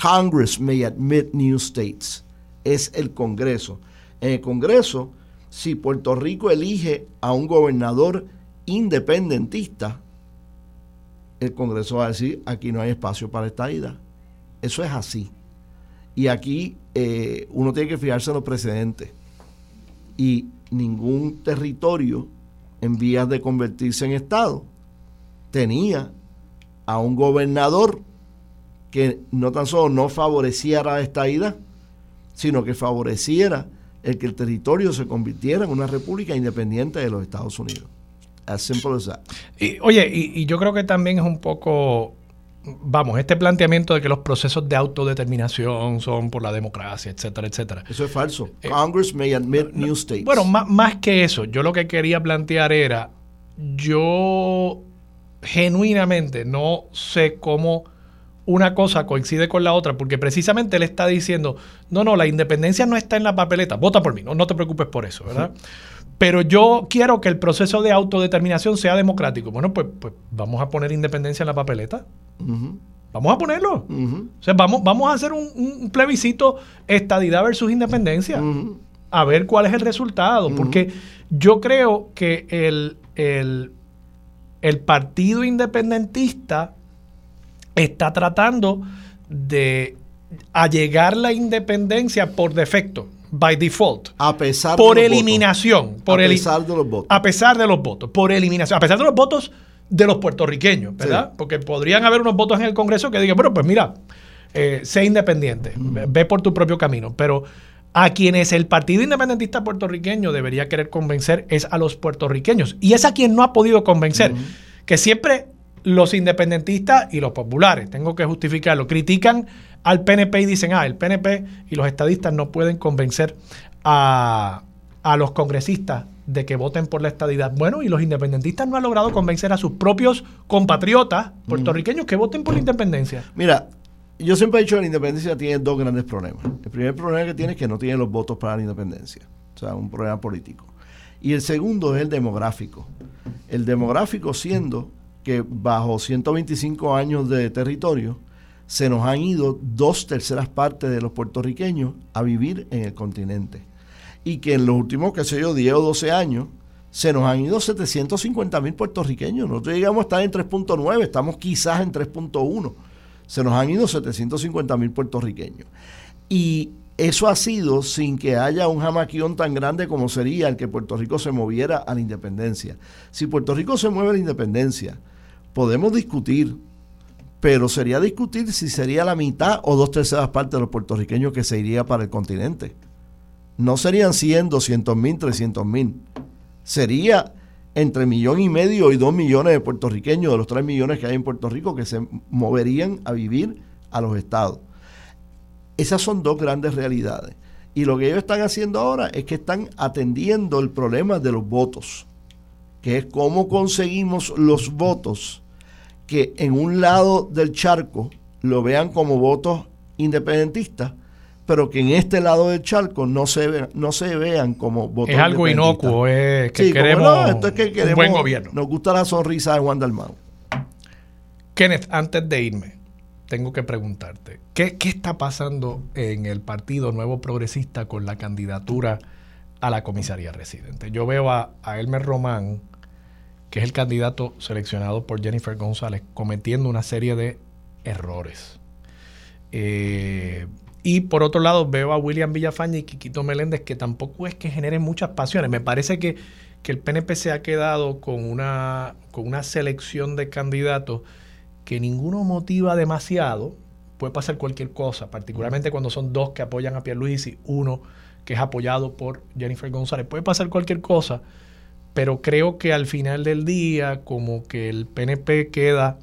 Congress may admit new states, es el Congreso. En el Congreso, si Puerto Rico elige a un gobernador independentista, el Congreso va a decir, aquí no hay espacio para esta ida. Eso es así. Y aquí eh, uno tiene que fijarse en los precedentes. Y ningún territorio en vías de convertirse en Estado tenía a un gobernador que no tan solo no favoreciera esta ida, sino que favoreciera el que el territorio se convirtiera en una república independiente de los Estados Unidos. As simple as that. Y, oye, y, yo creo que también es un poco, vamos, este planteamiento de que los procesos de autodeterminación son por la democracia, etcétera, etcétera. Eso es falso. Eh, Congress may admit new states. Bueno, más, más que eso, yo lo que quería plantear era, yo genuinamente no sé cómo una cosa coincide con la otra, porque precisamente él está diciendo, no, no, la independencia no está en la papeleta, vota por mí, no, no te preocupes por eso, ¿verdad? Pero yo quiero que el proceso de autodeterminación sea democrático. Bueno, pues, pues vamos a poner independencia en la papeleta. Vamos a ponerlo. O sea, vamos, vamos a hacer un, plebiscito estadidad versus independencia. A ver cuál es el resultado. Porque yo creo que el, el, el partido independentista está tratando de allegar la independencia por defecto by default. A pesar por eliminación. Por a pesar de los votos. A pesar de los votos. Por eliminación. A pesar de los votos de los puertorriqueños, ¿verdad? Porque podrían haber unos votos en el Congreso que digan, bueno, pues mira, eh, sé independiente, ve por tu propio camino. Pero a quienes el Partido Independentista Puertorriqueño debería querer convencer es a los puertorriqueños. Y es a quien no ha podido convencer. Que siempre los independentistas y los populares, tengo que justificarlo, critican al PNP y dicen, ah, el PNP y los estadistas no pueden convencer a, los congresistas de que voten por la estadidad. Bueno, y los independentistas no han logrado convencer a sus propios compatriotas puertorriqueños que voten por la independencia. Mira, yo siempre he dicho que la independencia tiene dos grandes problemas. El primer problema que tiene es que no tiene los votos para la independencia, o sea, un problema político. Y el segundo es el demográfico. El demográfico siendo que bajo 125 años de territorio, se nos han ido dos terceras partes de los puertorriqueños a vivir en el continente. Y que en los últimos, qué sé yo, 10 o 12 años, se nos han ido 750 mil puertorriqueños. Nosotros llegamos a estar en 3.9, estamos quizás en 3.1. Se nos han ido 750 mil puertorriqueños. Y eso ha sido sin que haya un jamaquión tan grande como sería el que Puerto Rico se moviera a la independencia. Si Puerto Rico se mueve a la independencia, podemos discutir pero sería discutir si sería la mitad o dos terceras partes de los puertorriqueños que se iría para el continente. No serían 100, 200 mil, 300 mil. Sería entre millón y medio y dos millones de puertorriqueños de los tres millones que hay en Puerto Rico que se moverían a vivir a los estados. Esas son dos grandes realidades. Y lo que ellos están haciendo ahora es que están atendiendo el problema de los votos, que es cómo conseguimos los votos que en un lado del charco lo vean como votos independentistas, pero que en este lado del charco no se, no se vean como votos Es algo inocuo, es que, queremos, esto es que queremos buen gobierno. Nos gusta la sonrisa de Juan Dalmau. Kenneth, antes de irme, tengo que preguntarte, ¿qué, ¿qué, está pasando en el Partido Nuevo Progresista con la candidatura a la comisaría residente? Yo veo a, a Elmer Román, que es el candidato seleccionado por Jennifer González, cometiendo una serie de errores. Eh, y por otro lado, veo a William Villafaña y Quiquito Meléndez, que tampoco es que generen muchas pasiones. Me parece que, que el PNP se ha quedado con una, con una selección de candidatos que ninguno motiva demasiado. Puede pasar cualquier cosa, particularmente cuando son dos que apoyan a Pierluisi uno que es apoyado por Jennifer González. Puede pasar cualquier cosa, pero creo que al final del día, como que el PNP queda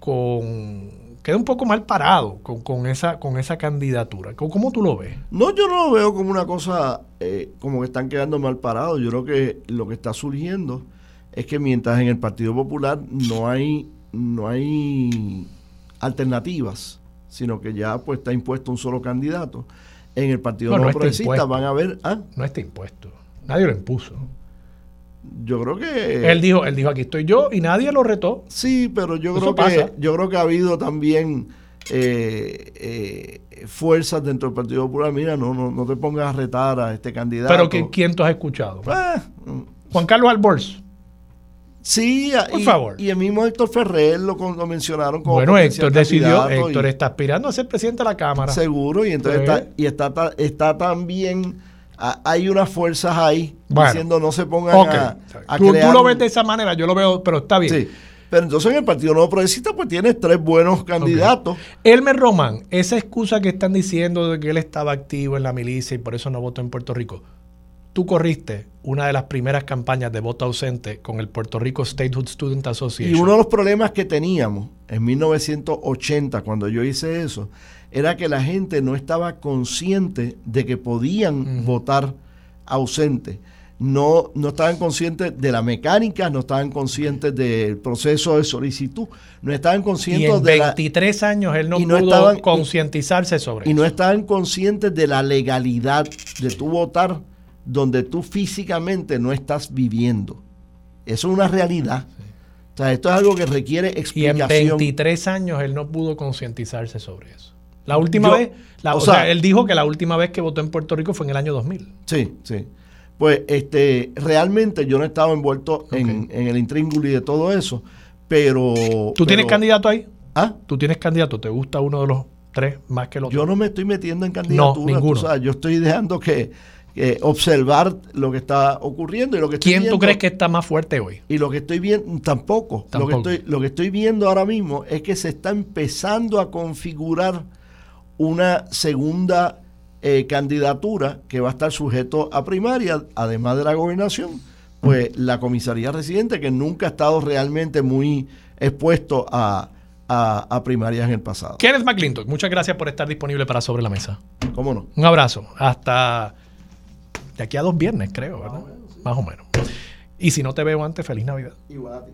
con queda un poco mal parado con, con, esa, con esa candidatura. ¿Cómo, tú lo ves? No, yo no lo veo como una cosa eh, como que están quedando mal parados. Yo creo que lo que está surgiendo es que mientras en el Partido Popular no hay, no hay alternativas, sino que ya pues está impuesto un solo candidato, en el Partido no, Progresista van a ver... ¿ah? No está impuesto. Nadie lo impuso. Yo creo que él dijo, él dijo aquí estoy yo y nadie lo retó. Sí, pero yo creo que yo creo que ha habido también eh, eh, fuerzas dentro del Partido Popular. Mira, no, no, no te pongas a retar a este candidato. Pero que, ¿quién tú has escuchado? Pues, Juan Carlos Alborz. Sí, por y, favor. Y el mismo Héctor Ferrer lo, lo mencionaron como Bueno, Héctor decidió, Héctor está aspirando a ser presidente de la Cámara. Seguro, y entonces está, y está, está también hay unas fuerzas ahí diciendo no se pongan a, tú, tú, lo ves de esa manera, yo lo veo, pero está bien. Sí. Pero entonces en el Partido Nuevo Progresista pues tienes tres buenos candidatos. Elmer Román, esa excusa que están diciendo de que él estaba activo en la milicia y por eso no votó en Puerto Rico, tú corriste una de las primeras campañas de voto ausente con el Puerto Rico Statehood Student Association. Y uno de los problemas que teníamos en 1980, cuando yo hice eso, era que la gente no estaba consciente de que podían votar ausente. No, no estaban conscientes de la mecánica, no estaban conscientes del proceso de solicitud, no estaban conscientes y en de 23 años él no, pudo concientizarse sobre y eso. Y no estaban conscientes de la legalidad de tu votar donde tú físicamente no estás viviendo. Eso es una realidad. O sea, esto es algo que requiere explicación. Y en 23 años él no pudo concientizarse sobre eso. La última vez, o, sea, él dijo que la última vez que votó en Puerto Rico fue en el año 2000. Sí, sí. Pues este, realmente yo no he estado envuelto en, el intríngulo y de todo eso, pero... ¿Tú tienes candidato ahí? ¿Ah? ¿Tú tienes candidato? ¿Te gusta uno de los tres más que el otro? Yo no me estoy metiendo en candidatura. No, ninguno. yo estoy dejando que, observar lo que está ocurriendo y lo que ¿Quién tú crees que está más fuerte hoy? Y lo que estoy viendo, tampoco. Lo, que estoy, lo que estoy viendo ahora mismo es que se está empezando a configurar una segunda eh, candidatura que va a estar sujeto a primaria, además de la gobernación, pues la comisaría residente, que nunca ha estado realmente muy expuesto a, a, primarias en el pasado. Kenneth McClintock, muchas gracias por estar disponible para Sobre la Mesa. ¿Cómo no? Un abrazo. Hasta de aquí a dos viernes, creo, ¿verdad? Más o menos. Y si no te veo antes, feliz Navidad. Igual a ti.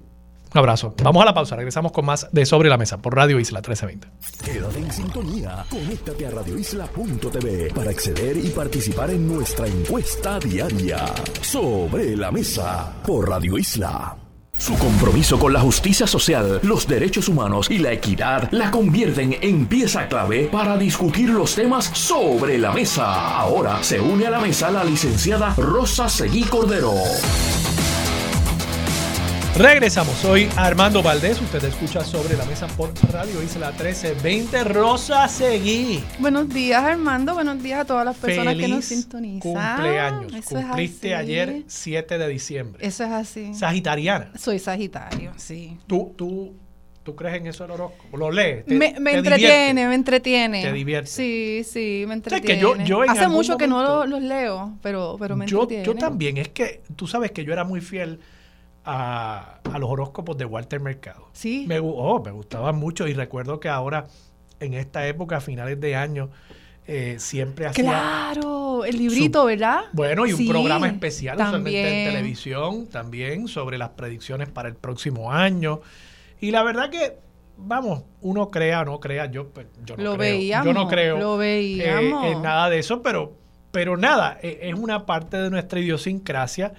Un abrazo. Vamos a la pausa. Regresamos con más de Sobre la Mesa por Radio Isla 1320. Quédate en sintonía. Conéctate a radioisla.tv para acceder y participar en nuestra encuesta diaria. Sobre la Mesa por Radio Isla. Su compromiso con la justicia social, los derechos humanos y la equidad la convierten en pieza clave para discutir los temas sobre la mesa. Ahora se une a la mesa la licenciada Rosa Seguí Cordero. Regresamos, soy Armando Valdés, usted escucha sobre la mesa por Radio Isla 1320, Rosa Seguí. Buenos días Armando, buenos días a todas las personas que nos sintonizan. cumpleaños, cumpliste ayer 7 de diciembre. Eso es así. Sagitariana. Soy Sagitario, sí. ¿Tú, tú, tú crees en eso el horóscopo? ¿Lo lees? me, entretiene, me entretiene. ¿Te divierte? Sí, sí, me entretiene. Hace mucho que no los, leo, pero, pero me yo, entretiene. Yo también, es que tú sabes que yo era muy fiel a, los horóscopos de Walter Mercado. Sí. Me, oh, me gustaba mucho y recuerdo que ahora, en esta época, a finales de año, eh, siempre hacía... Claro, el librito, ¿verdad? Bueno, y un programa especial usualmente en televisión también sobre las predicciones para el próximo año. Y la verdad que, vamos, uno crea o no crea, yo, pues, yo no lo creo. Veíamos, yo no creo lo veíamos. Eh, en nada de eso, pero, pero nada, e, es una parte de nuestra idiosincrasia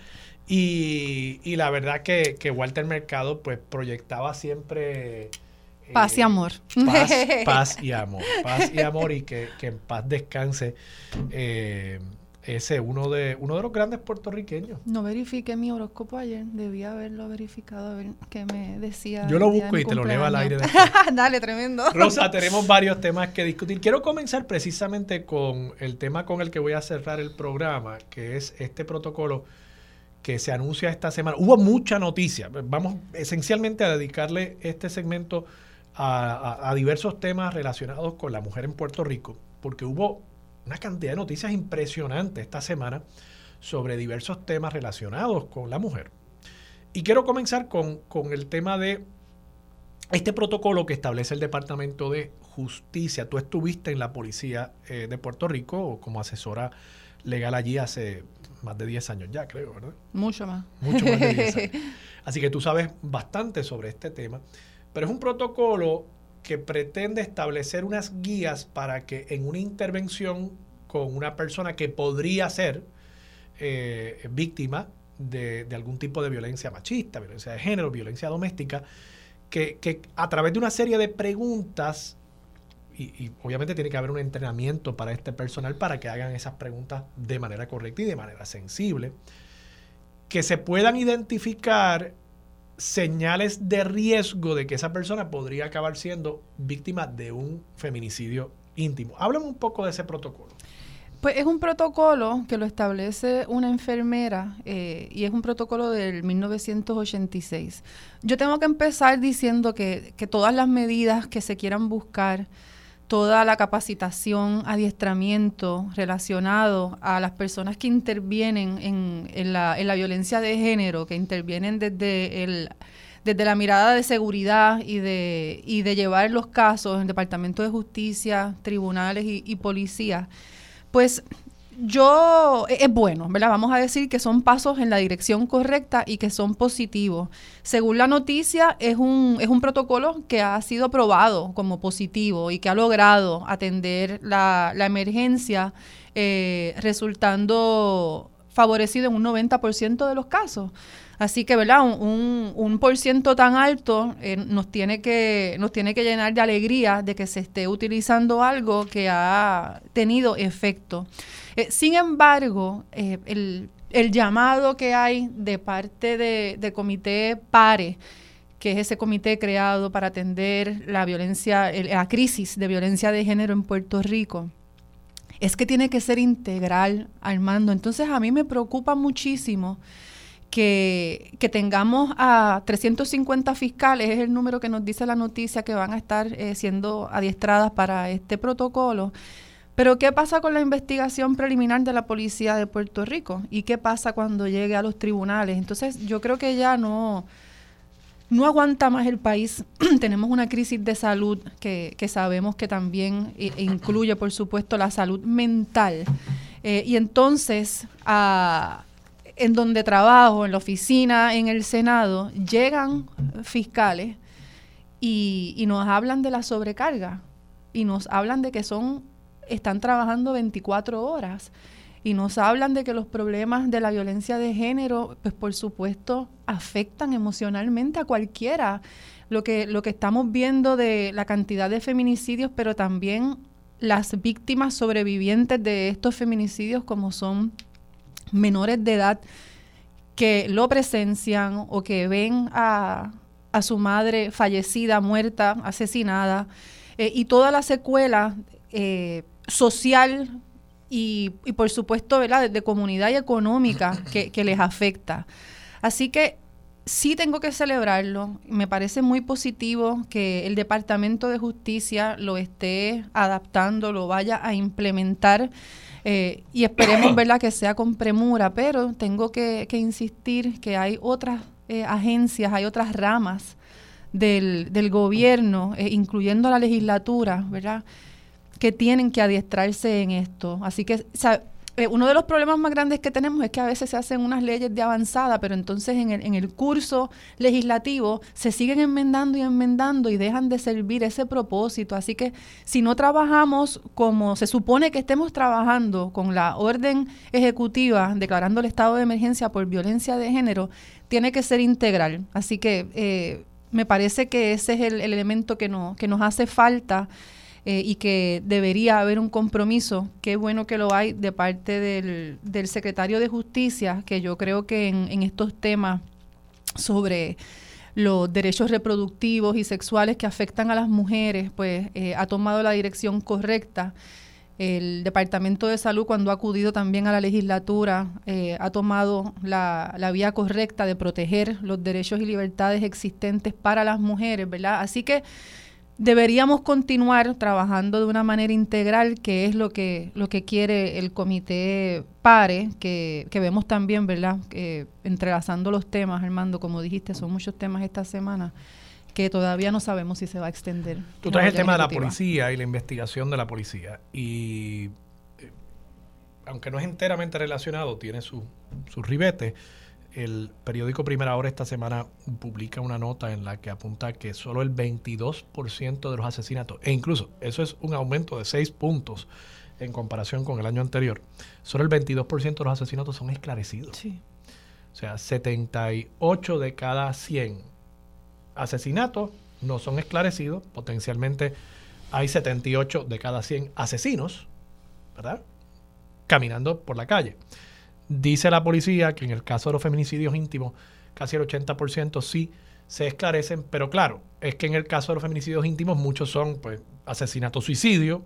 y, la verdad que, Walter Mercado pues proyectaba siempre Paz y amor. Paz, y amor. Paz y amor y que, en paz descanse eh, ese uno de uno de los grandes puertorriqueños. No verifiqué mi horóscopo ayer, debía haberlo verificado, a ver qué me decía. Yo lo busco y te lo leo al aire. Dale, tremendo. Rosa, tenemos varios temas que discutir. Quiero comenzar precisamente con el tema con el que voy a cerrar el programa, que es este protocolo que se anuncia esta semana. Hubo mucha noticia. Vamos esencialmente a dedicarle este segmento a diversos temas relacionados con la mujer en Puerto Rico, porque hubo una cantidad de noticias impresionantes esta semana sobre diversos temas relacionados con la mujer. Y quiero comenzar con, el tema de este protocolo que establece el Departamento de Justicia. Tú estuviste en la Policía eh, de Puerto Rico como asesora legal allí hace más de 10 años ya, creo, ¿verdad? Mucho más. Mucho más de 10 años. Así que tú sabes bastante sobre este tema. Pero es un protocolo que pretende establecer unas guías para que en una intervención con una persona que podría ser eh, víctima de, algún tipo de violencia machista, violencia de género, violencia doméstica, que, a través de una serie de preguntas, y, obviamente tiene que haber un entrenamiento para este personal para que hagan esas preguntas de manera correcta y de manera sensible, que se puedan identificar señales de riesgo de que esa persona podría acabar siendo víctima de un feminicidio íntimo. Háblame un poco de ese protocolo. Pues es un protocolo que lo establece una enfermera eh, y es un protocolo del 1986. Yo tengo que empezar diciendo que, que todas las medidas que se quieran buscar, toda la capacitación, adiestramiento relacionado a las personas que intervienen en, la, violencia de género, que intervienen desde el desde la mirada de seguridad y de, y de llevar los casos en el Departamento de Justicia, tribunales y, y policía, pues yo, e, es bueno, ¿verdad? Vamos a decir que son pasos en la dirección correcta y que son positivos. Según la noticia, es un, es un protocolo que ha sido probado como positivo y que ha logrado atender la, emergencia, eh, resultando favorecido en un 90% de los casos. Así que, ¿verdad? Un, un, por ciento tan alto eh, nos, tiene que, nos tiene que llenar de alegría de que se esté utilizando algo que ha tenido efecto. Eh, sin embargo, eh, el, llamado que hay de parte de, de, Comité PARE, que es ese comité creado para atender la violencia, la crisis de violencia de género en Puerto Rico, es que tiene que ser integral, Armando. Entonces a mí me preocupa muchísimo que, que, tengamos a 350 fiscales, es el número que nos dice la noticia que van a estar eh, siendo adiestradas para este protocolo. Pero ¿qué pasa con la investigación preliminar de la policía de Puerto Rico? ¿Y qué pasa cuando llegue a los tribunales? Entonces yo creo que ya no, no aguanta más el país. Tenemos una crisis de salud que, que sabemos que también eh, incluye, por supuesto, la salud mental. Eh, y entonces, en donde trabajo, en la oficina, en el Senado, llegan fiscales y, nos hablan de la sobrecarga y nos hablan de que son, están trabajando 24 horas y nos hablan de que los problemas de la violencia de género, pues por supuesto, afectan emocionalmente a cualquiera. Lo que, lo que estamos viendo de la cantidad de feminicidios, pero también las víctimas sobrevivientes de estos feminicidios como son menores de edad que lo presencian o que ven a, su madre fallecida, muerta, asesinada, eh, y toda la secuela eh, social y, por supuesto ¿verdad? De, comunidad y económica que, les afecta. Así que sí tengo que celebrarlo. Me parece muy positivo que el Departamento de Justicia lo esté adaptando, lo vaya a implementar eh, y esperemos verla que sea con premura, pero tengo que, insistir que hay otras eh, agencias, hay otras ramas del, del gobierno, eh, incluyendo la legislatura, ¿verdad? Que tienen que adiestrarse en esto. Así que eh, uno de los problemas más grandes que tenemos es que a veces se hacen unas leyes de avanzada, pero entonces en el, en el curso legislativo se siguen enmendando y enmendando y dejan de servir ese propósito. Así que si no trabajamos como se supone que estemos trabajando con la orden ejecutiva declarando el estado de emergencia por violencia de género, tiene que ser integral. Así que... Eh, me parece que ese es el, elemento que, no, que nos hace falta eh, y que debería haber un compromiso. Qué bueno que lo hay de parte del, del secretario de Justicia, que yo creo que en, estos temas sobre los derechos reproductivos y sexuales que afectan a las mujeres, pues eh, ha tomado la dirección correcta. El Departamento de Salud, cuando ha acudido también a la legislatura, eh, ha tomado la, la, vía correcta de proteger los derechos y libertades existentes para las mujeres, ¿verdad? Así que deberíamos continuar trabajando de una manera integral, que es lo que, lo que quiere el comité PARE, que, que vemos también, ¿verdad? entrelazando los temas, Armando, como dijiste, son muchos temas esta semana que todavía no sabemos si se va a extender. Tú traes el tema de la policía y la investigación de la policía. Y eh, aunque no es enteramente relacionado, tiene su, su ribete el periódico Primera Hora esta semana publica una nota en la que apunta que solo el 22% de los asesinatos, e incluso eso es un aumento de 6 puntos en comparación con el año anterior, solo el 22% de los asesinatos son esclarecidos. Sí. O sea, 78 de cada 100 asesinatos no son esclarecidos, potencialmente hay 78 de cada 100 asesinos, ¿verdad? Caminando por la calle. Dice la policía que en el caso de los feminicidios íntimos, casi el 80% sí se esclarecen, pero claro, es que en el caso de los feminicidios íntimos muchos son pues asesinato, suicidio,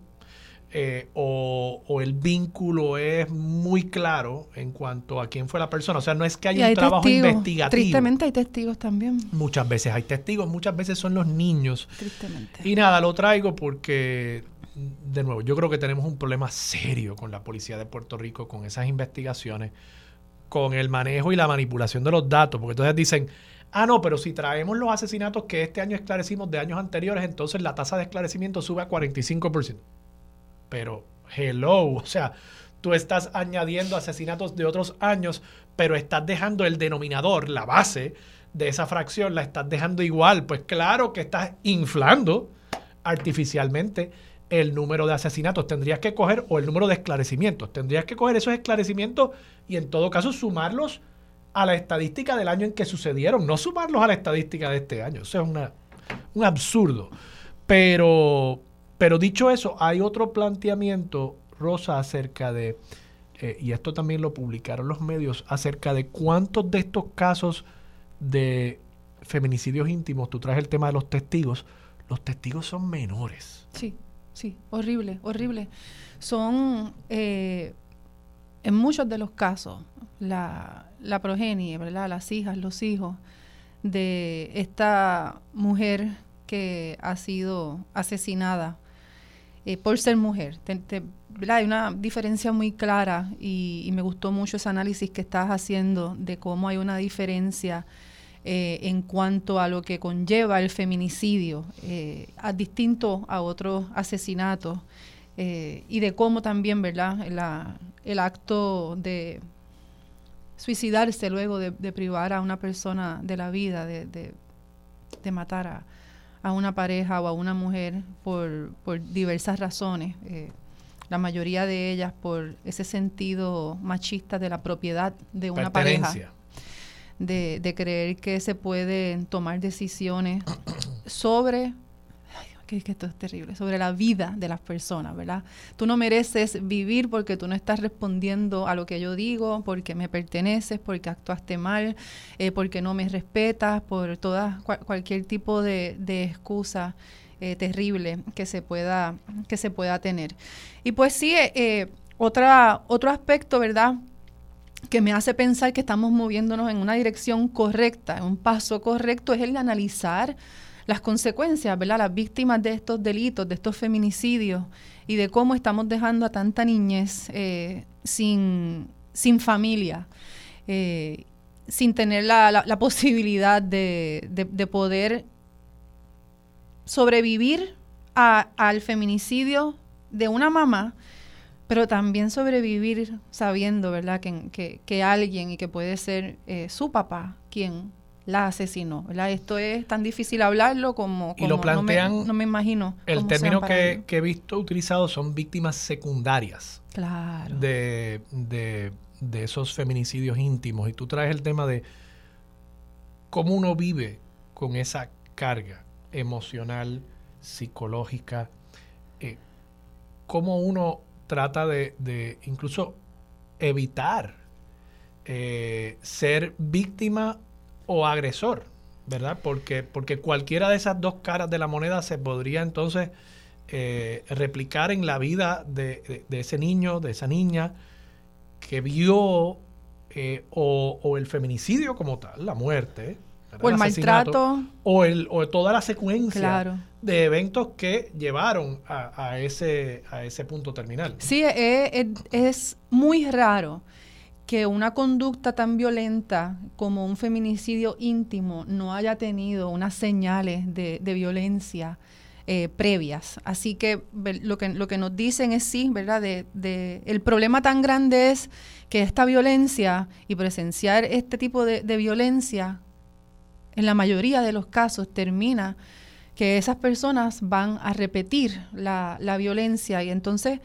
eh, o, el vínculo es muy claro en cuanto a quién fue la persona. O sea, no es que haya un trabajo investigativo. Tristemente hay testigos también. Muchas veces hay testigos, muchas veces son los niños. Tristemente. Y nada, lo traigo porque de nuevo, yo creo que tenemos un problema serio con la policía de Puerto Rico, con esas investigaciones, con el manejo y la manipulación de los datos, porque entonces dicen, ah, no, pero si traemos los asesinatos que este año esclarecimos de años anteriores, entonces la tasa de esclarecimiento sube a 45%. Pero, hello, o sea, tú estás añadiendo asesinatos de otros años, pero estás dejando el denominador, la base de esa fracción, la estás dejando igual. Pues claro que estás inflando artificialmente el número de asesinatos, tendrías que coger, o el número de esclarecimientos, tendrías que coger esos esclarecimientos y en todo caso sumarlos a la estadística del año en que sucedieron, no sumarlos a la estadística de este año. Eso es un absurdo. Pero, pero dicho eso, hay otro planteamiento, Rosa, acerca de, eh, y esto también lo publicaron los medios, acerca de cuántos de estos casos de feminicidios íntimos, tú traes el tema de los testigos, los testigos son menores. Sí sí, horrible, horrible. Son, eh, en muchos de los casos, la, la progenie, ¿verdad? Las hijas, los hijos de esta mujer que ha sido asesinada eh, por ser mujer. Hay una diferencia muy clara y, y, me gustó mucho ese análisis que estás haciendo de cómo hay una diferencia eh, en cuanto a lo que conlleva el feminicidio, eh, a distinto a otros asesinatos, eh, y de cómo también, ¿verdad?, el acto de suicidarse luego de, privar a una persona de la vida, de, de, matar a, a, una pareja o a una mujer por, por diversas razones. la mayoría de ellas por ese sentido machista de la propiedad de una pareja de, de creer que se pueden tomar decisiones sobre que, que, esto es terrible, sobre la vida de las personas, ¿verdad? Tú no mereces vivir porque tú no estás respondiendo a lo que yo digo, porque me perteneces, porque actuaste mal, eh, porque no me respetas, por toda cualquier tipo de, excusa eh, terrible que se pueda que se pueda tener. Y pues sí, eh, otra otro aspecto, ¿verdad? Que me hace pensar que estamos moviéndonos en una dirección correcta, en un paso correcto, es el de analizar las consecuencias, ¿verdad? Las víctimas de estos delitos, de estos feminicidios y de cómo estamos dejando a tanta niñez eh, sin, sin familia, eh, sin tener la, la, posibilidad de, de, poder sobrevivir al feminicidio de una mamá pero también sobrevivir sabiendo, ¿verdad?, que, que, alguien y que puede ser eh, su papá quien la asesinó, ¿verdad? Esto es tan difícil hablarlo como, y lo plantean, no, me, imagino. El término que, que, he visto utilizado son víctimas secundarias claro. de, de, de esos feminicidios íntimos. Y tú traes el tema de cómo uno vive con esa carga emocional, psicológica, eh, cómo uno trata de, incluso evitar eh, ser víctima o agresor, ¿verdad? Porque, porque cualquiera de esas dos caras de la moneda se podría entonces eh, replicar en la vida de, ese niño, de esa niña que vio eh, o, el feminicidio como tal, la muerte. O el, maltrato. O, el, o toda la secuencia de eventos que llevaron a, ese, a ese punto terminal. Sí, es, es muy raro que una conducta tan violenta como un feminicidio íntimo no haya tenido unas señales de, de violencia eh, previas. Así que lo, que lo que nos dicen es sí, ¿verdad? De, el problema tan grande es que esta violencia y presenciar este tipo de, violencia, en la mayoría de los casos, termina que esas personas van a repetir la, la violencia y entonces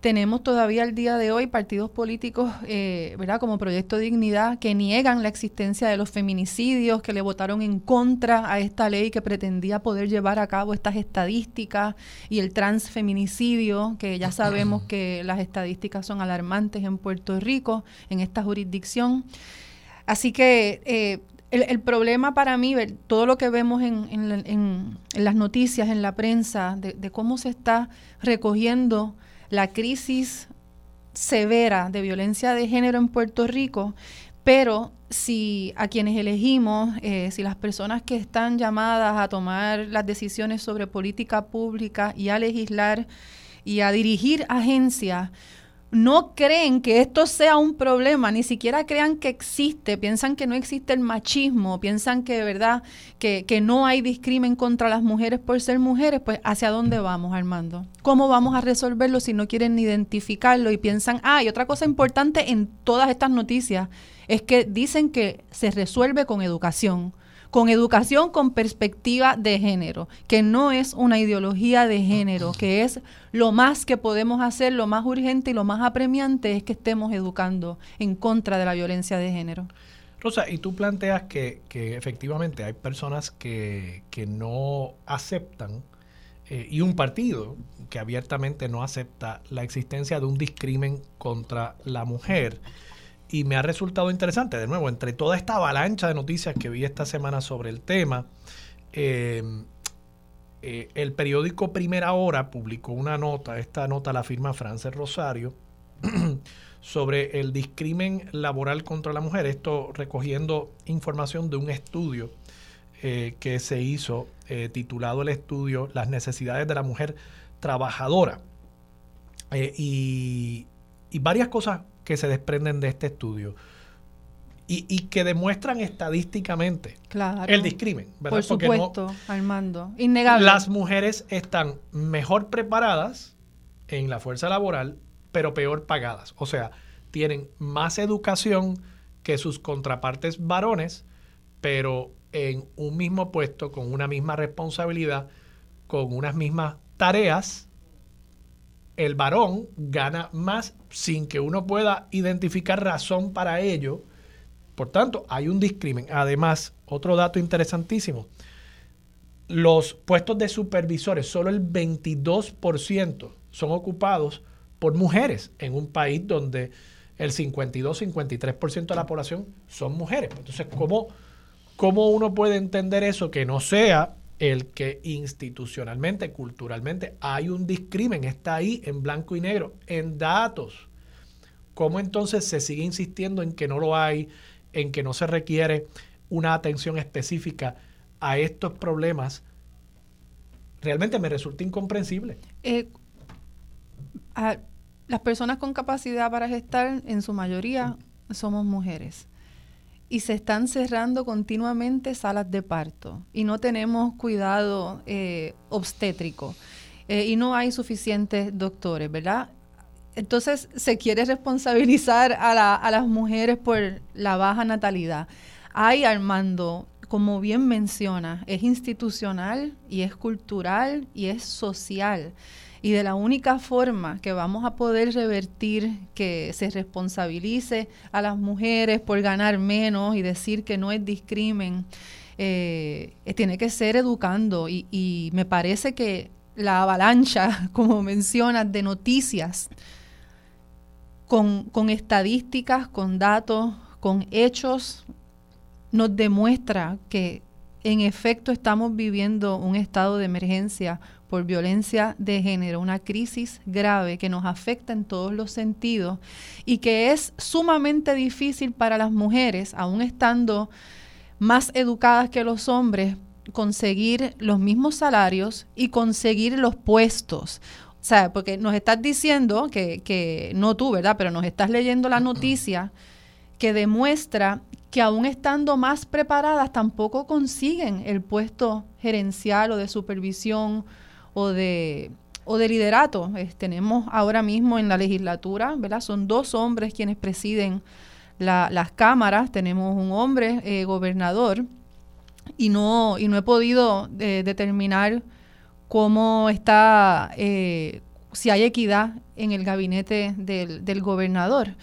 tenemos todavía al día de hoy partidos políticos, eh, ¿verdad? Como Proyecto Dignidad, que niegan la existencia de los feminicidios, que le votaron en contra a esta ley que pretendía poder llevar a cabo estas estadísticas y el transfeminicidio, que ya sabemos que las estadísticas son alarmantes en Puerto Rico, en esta jurisdicción. Así que eh, el, problema para mí, todo lo que vemos en, en, las noticias, en la prensa, de, de cómo se está recogiendo la crisis severa de violencia de género en Puerto Rico, pero si a quienes elegimos, eh, si las personas que están llamadas a tomar las decisiones sobre política pública y a legislar y a dirigir agencias, no creen que esto sea un problema, ni siquiera crean que existe, piensan que no existe el machismo, piensan que de verdad que, no hay discrimen contra las mujeres por ser mujeres, pues ¿hacia dónde vamos, Armando? ¿Cómo vamos a resolverlo si no quieren identificarlo y piensan, ah, y otra cosa importante en todas estas noticias es que dicen que se resuelve con educación con educación con perspectiva de género, que no es una ideología de género, que es lo más que podemos hacer, lo más urgente y lo más apremiante es que estemos educando en contra de la violencia de género. Rosa, y tú planteas que, efectivamente hay personas que, no aceptan eh, y un partido que abiertamente no acepta la existencia de un discrimen contra la mujer y me ha resultado interesante, de nuevo, entre toda esta avalancha de noticias que vi esta semana sobre el tema, eh, eh, el periódico Primera Hora publicó una nota, esta nota la firma Frances Rosario, sobre el discrimen laboral contra la mujer, esto recogiendo información de un estudio eh, que se hizo, titulado el estudio Las necesidades de la mujer trabajadora. y, y varias cosas que se desprenden de este estudio y, que demuestran estadísticamente el discrimen. Por supuesto, Armando. Innegable. Las mujeres están mejor preparadas en la fuerza laboral, pero peor pagadas. O sea, tienen más educación que sus contrapartes varones, pero en un mismo puesto, con una misma responsabilidad, con unas mismas tareas, el varón gana más sin que uno pueda identificar razón para ello. Por tanto, hay un discrimen. Además, otro dato interesantísimo, los puestos de supervisores, solo el 22% son ocupados por mujeres en un país donde el 52-53% de la población son mujeres. Entonces, ¿cómo, ¿cómo uno puede entender eso que no sea el que institucionalmente, culturalmente, hay un discrimen, está ahí en blanco y negro, en datos. ¿Cómo entonces se sigue insistiendo en que no lo hay, en que no se requiere una atención específica a estos problemas? Realmente me resulta incomprensible. Eh, las personas con capacidad para gestar, en su mayoría, somos mujeres y se están cerrando continuamente salas de parto y no tenemos cuidado eh, obstétrico eh, y no hay suficientes doctores, ¿verdad? Entonces se quiere responsabilizar a, a las mujeres por la baja natalidad. Hay, Armando, como bien menciona, es institucional y es cultural y es social. Y de la única forma que vamos a poder revertir que se responsabilice a las mujeres por ganar menos y decir que no es discrimen, eh, tiene que ser educando. Y, y me parece que la avalancha, como mencionas, de noticias con, con estadísticas, con datos, con hechos, nos demuestra que en efecto estamos viviendo un estado de emergencia por violencia de género, una crisis grave que nos afecta en todos los sentidos y que es sumamente difícil para las mujeres, aún estando más educadas que los hombres, conseguir los mismos salarios y conseguir los puestos. O sea, porque nos estás diciendo que, que no tú, ¿verdad? Pero nos estás leyendo la noticia que demuestra que aún estando más preparadas tampoco consiguen el puesto gerencial o de supervisión o de, o de liderato. tenemos ahora mismo en la legislatura, ¿verdad? Son dos hombres quienes presiden las cámaras, tenemos un hombre eh, gobernador y no, y no he podido eh, determinar cómo está, eh, si hay equidad en el gabinete del, del gobernador.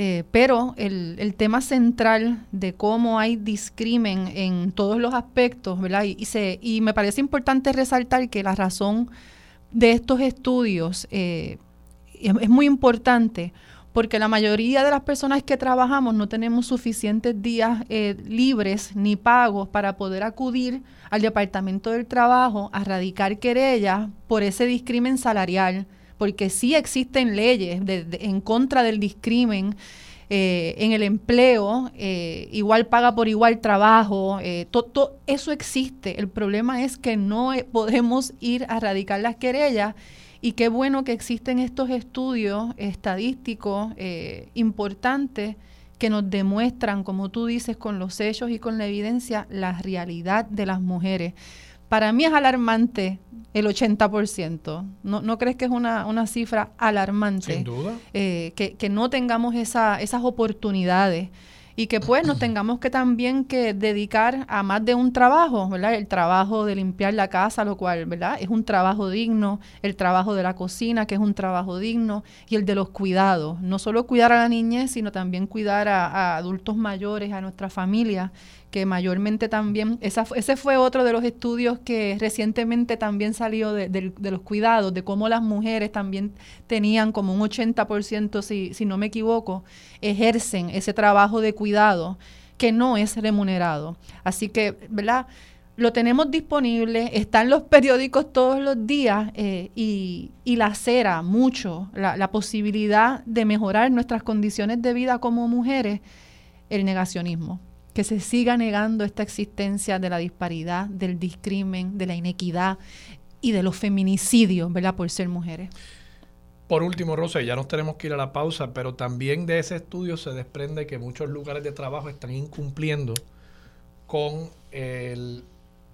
Eh, pero el, tema central de cómo hay discrimen en todos los aspectos, ¿verdad? Y, se, y me parece importante resaltar que la razón de estos estudios eh, es, muy importante porque la mayoría de las personas que trabajamos no tenemos suficientes días eh, libres ni pagos para poder acudir al Departamento del Trabajo a radicar querellas por ese discrimen salarial porque sí existen leyes en contra del discrimen eh, en el empleo, eh, igual paga por igual trabajo, eh, todo eso existe. El problema es que no podemos ir a erradicar las querellas y qué bueno que existen estos estudios estadísticos importantes que nos demuestran, como tú dices, con los hechos y con la evidencia, la realidad de las mujeres. Para mí es alarmante el 80%. ¿No, ¿No crees que es una, una cifra alarmante? Sin duda. Eh, que, que, no tengamos esa, esas oportunidades y que pues nos tengamos que también que dedicar a más de un trabajo, ¿verdad? El trabajo de limpiar la casa, lo cual, ¿verdad? Es un trabajo digno, el trabajo de la cocina, que es un trabajo digno, y el de los cuidados, no solo cuidar a la niñez, sino también cuidar a, a adultos mayores, a nuestra familia, que mayormente también, esa, ese fue otro de los estudios que recientemente también salió de, de, los cuidados, de cómo las mujeres también tenían como un 80%, si, si no me equivoco, ejercen ese trabajo de cuidado que no es remunerado. Así que, ¿verdad? Lo tenemos disponible, está en los periódicos todos los días eh, y, y lacera mucho la, la posibilidad de mejorar nuestras condiciones de vida como mujeres, el negacionismo que se siga negando esta existencia de la disparidad, del discrimen, de la inequidad y de los feminicidios, ¿verdad? Por ser mujeres. Por último, Rosa, ya nos tenemos que ir a la pausa, pero también de ese estudio se desprende que muchos lugares de trabajo están incumpliendo con el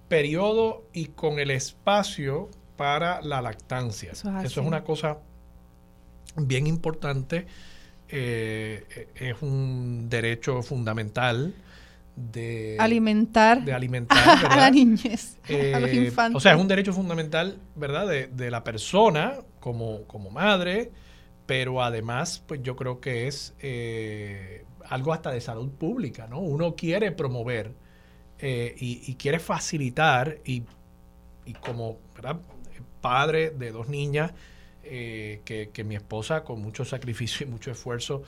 periodo y con el espacio para la lactancia. Eso es, una cosa bien importante. Eh, es un derecho fundamental de alimentar, de alimentar a la niñez, a los eh, infantes. O sea, es un derecho fundamental, ¿verdad?, de, de, la persona como, como madre, pero además, pues yo creo que es eh, algo hasta de salud pública, ¿no? Uno quiere promover eh, y, y, quiere facilitar, y, y, como ¿verdad? padre de dos niñas, que, que, mi esposa con mucho sacrificio y mucho esfuerzo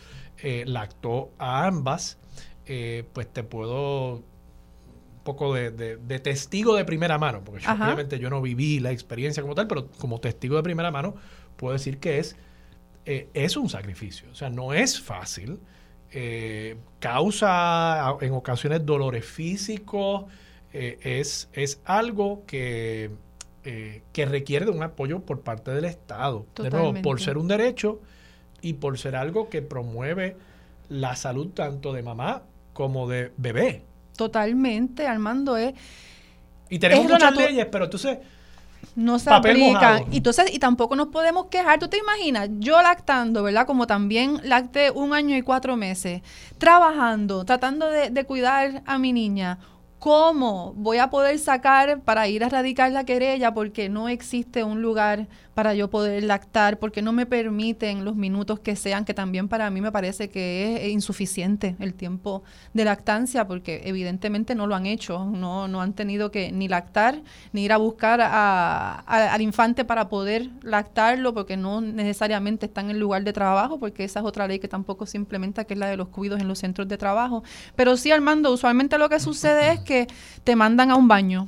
lactó a ambas, eh, pues te puedo un poco de, testigo de primera mano, porque obviamente yo no viví la experiencia como tal, pero como testigo de primera mano puedo decir que es, eh, es un sacrificio, o sea, no es fácil, eh, causa en ocasiones dolores físicos, es, es algo que, que requiere de un apoyo por parte del Estado, de nuevo, por ser un derecho y por ser algo que promueve la salud tanto de mamá como de bebé. Totalmente, Armando, es... Y tenemos muchas leyes, pero entonces... No se aplica. Y entonces, y tampoco nos podemos quejar. ¿Tú te imaginas? Yo lactando, ¿verdad? Como también lacté un año y cuatro meses, trabajando, tratando de, de cuidar a mi niña. ¿Cómo voy a poder sacar para ir a radicar la querella porque no existe un lugar para yo poder lactar, porque no me permiten los minutos que sean, que también para mí me parece que es insuficiente el tiempo de lactancia, porque evidentemente no lo han hecho, no, no han tenido que ni lactar, ni ir a buscar al infante para poder lactarlo, porque no necesariamente está en el lugar de trabajo, porque esa es otra ley que tampoco se implementa, que es la de los cuidos en los centros de trabajo. Pero sí, Armando, usualmente lo que sucede es que te mandan a un baño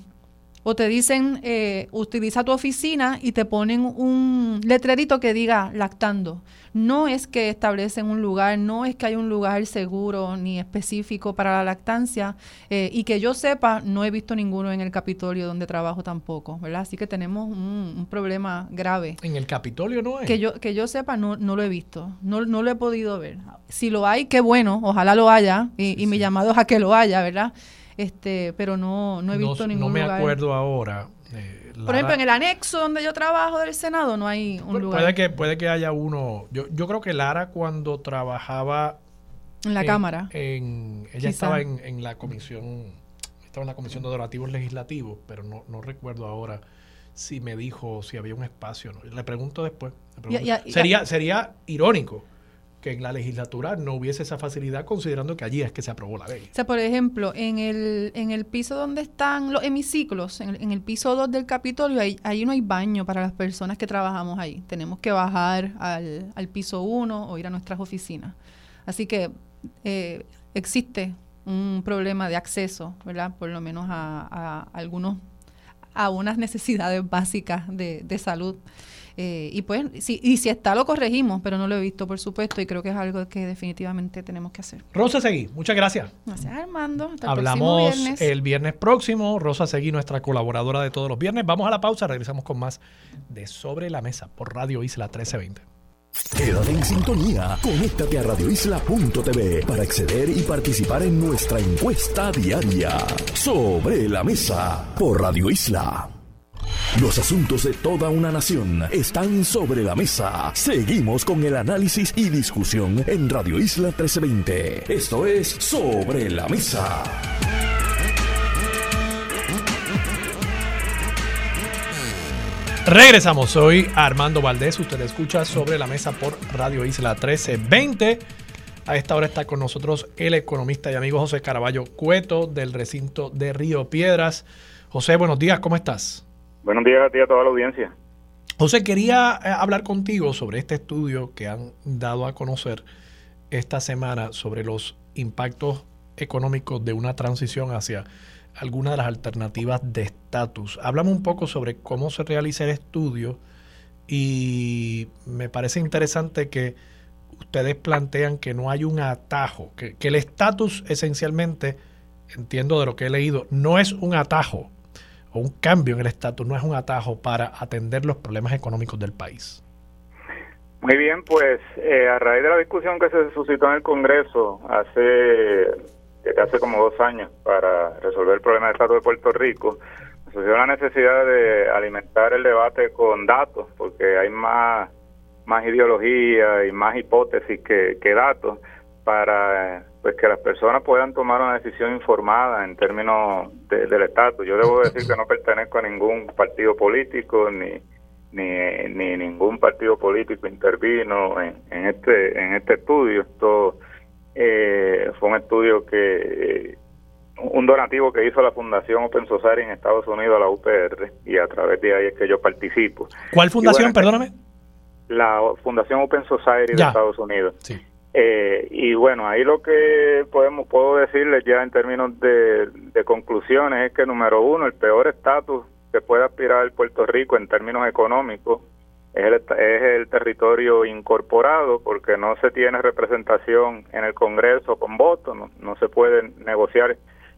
o te dicen, eh, utiliza tu oficina y te ponen un letrerito que diga lactando. No es que establecen un lugar, no es que hay un lugar seguro ni específico para la lactancia. Eh, y que yo sepa, no he visto ninguno en el Capitolio donde trabajo tampoco, ¿verdad? Así que tenemos un, problema grave. ¿En el Capitolio no hay? Que yo, que yo sepa, no, no lo he visto, no, no lo he podido ver. Si lo hay, qué bueno, ojalá lo haya, y, y mi llamado es a que lo haya, ¿verdad? Este pero no, no he visto no, ningún lugar. No me acuerdo ahora. Eh, Por ejemplo, en el anexo donde yo trabajo del Senado no hay un lugar. Puede que, puede que haya uno. Yo, yo creo que Lara cuando trabajaba... En la Cámara. En, ella estaba en, en, la comisión, estaba en la comisión de donativos legislativos, pero no, no recuerdo ahora si me dijo si había un espacio. ¿no? Le pregunto después. sería, sería irónico que en la legislatura no hubiese esa facilidad considerando que allí es que se aprobó la ley. O sea, por ejemplo, en el, en el piso donde están los hemiciclos, en el, en el piso 2 del Capitolio, ahí, no hay baño para las personas que trabajamos ahí. Tenemos que bajar al, al piso 1 o ir a nuestras oficinas. Así que eh, existe un problema de acceso, ¿verdad? Por lo menos a, a algunos, a unas necesidades básicas de, de salud. Eh, y pues, si, y si está, lo corregimos, pero no lo he visto, por supuesto, y creo que es algo que definitivamente tenemos que hacer. Rosa Seguí, muchas gracias. Gracias, Armando. Hablamos el viernes próximo. Rosa Seguí, nuestra colaboradora de todos los viernes. Vamos a la pausa, regresamos con más de Sobre la Mesa por Radio Isla 1320. Quédate en sintonía. Conéctate a radioisla.tv para acceder y participar en nuestra encuesta diaria. Sobre la Mesa por Radio Isla. Los asuntos de toda una nación están sobre la mesa. Seguimos con el análisis y discusión en Radio Isla 1320. Esto es Sobre la Mesa. Regresamos, soy Armando Valdés, usted escucha sobre la mesa por Radio Isla 1320. A esta hora está con nosotros el economista y amigo José Caraballo Cueto del recinto de Río Piedras. José, buenos días, ¿cómo estás? Buenos días a ti a toda la audiencia. José, quería eh, hablar contigo sobre este estudio que han dado a conocer esta semana sobre los impactos económicos de una transición hacia alguna de las alternativas de estatus. Háblame un poco sobre cómo se realiza el estudio y me parece interesante que ustedes plantean que no hay un atajo, que el estatus esencialmente, entiendo de lo que he leído, no es un atajo o un cambio en el estatus no es un atajo para atender los problemas económicos del país? Muy bien, pues eh, a raíz de la discusión que se suscitó en el Congreso hace, hace como dos años para resolver el problema del estatus de Puerto Rico, surgió la necesidad de alimentar el debate con datos, porque hay más, más ideología y más hipótesis que, que datos para pues que las personas puedan tomar una decisión informada en términos del estatus. Yo debo decir que no pertenezco a ningún partido político ni ni, ningún partido político intervino en, en este en este estudio. Esto eh, fue un estudio que un donativo que hizo la Fundación Open Society en Estados Unidos a la UPR y a través de ahí es que yo participo. ¿Cuál fundación, perdóname? La Fundación Open Society de Estados Unidos. Sí. Eh, y bueno, ahí lo que podemos puedo decirles ya en términos de, conclusiones es que número uno, el peor estatus que puede aspirar Puerto Rico en términos económicos es el, es el territorio incorporado porque no se tiene representación en el Congreso con votos, no, no se puede negociar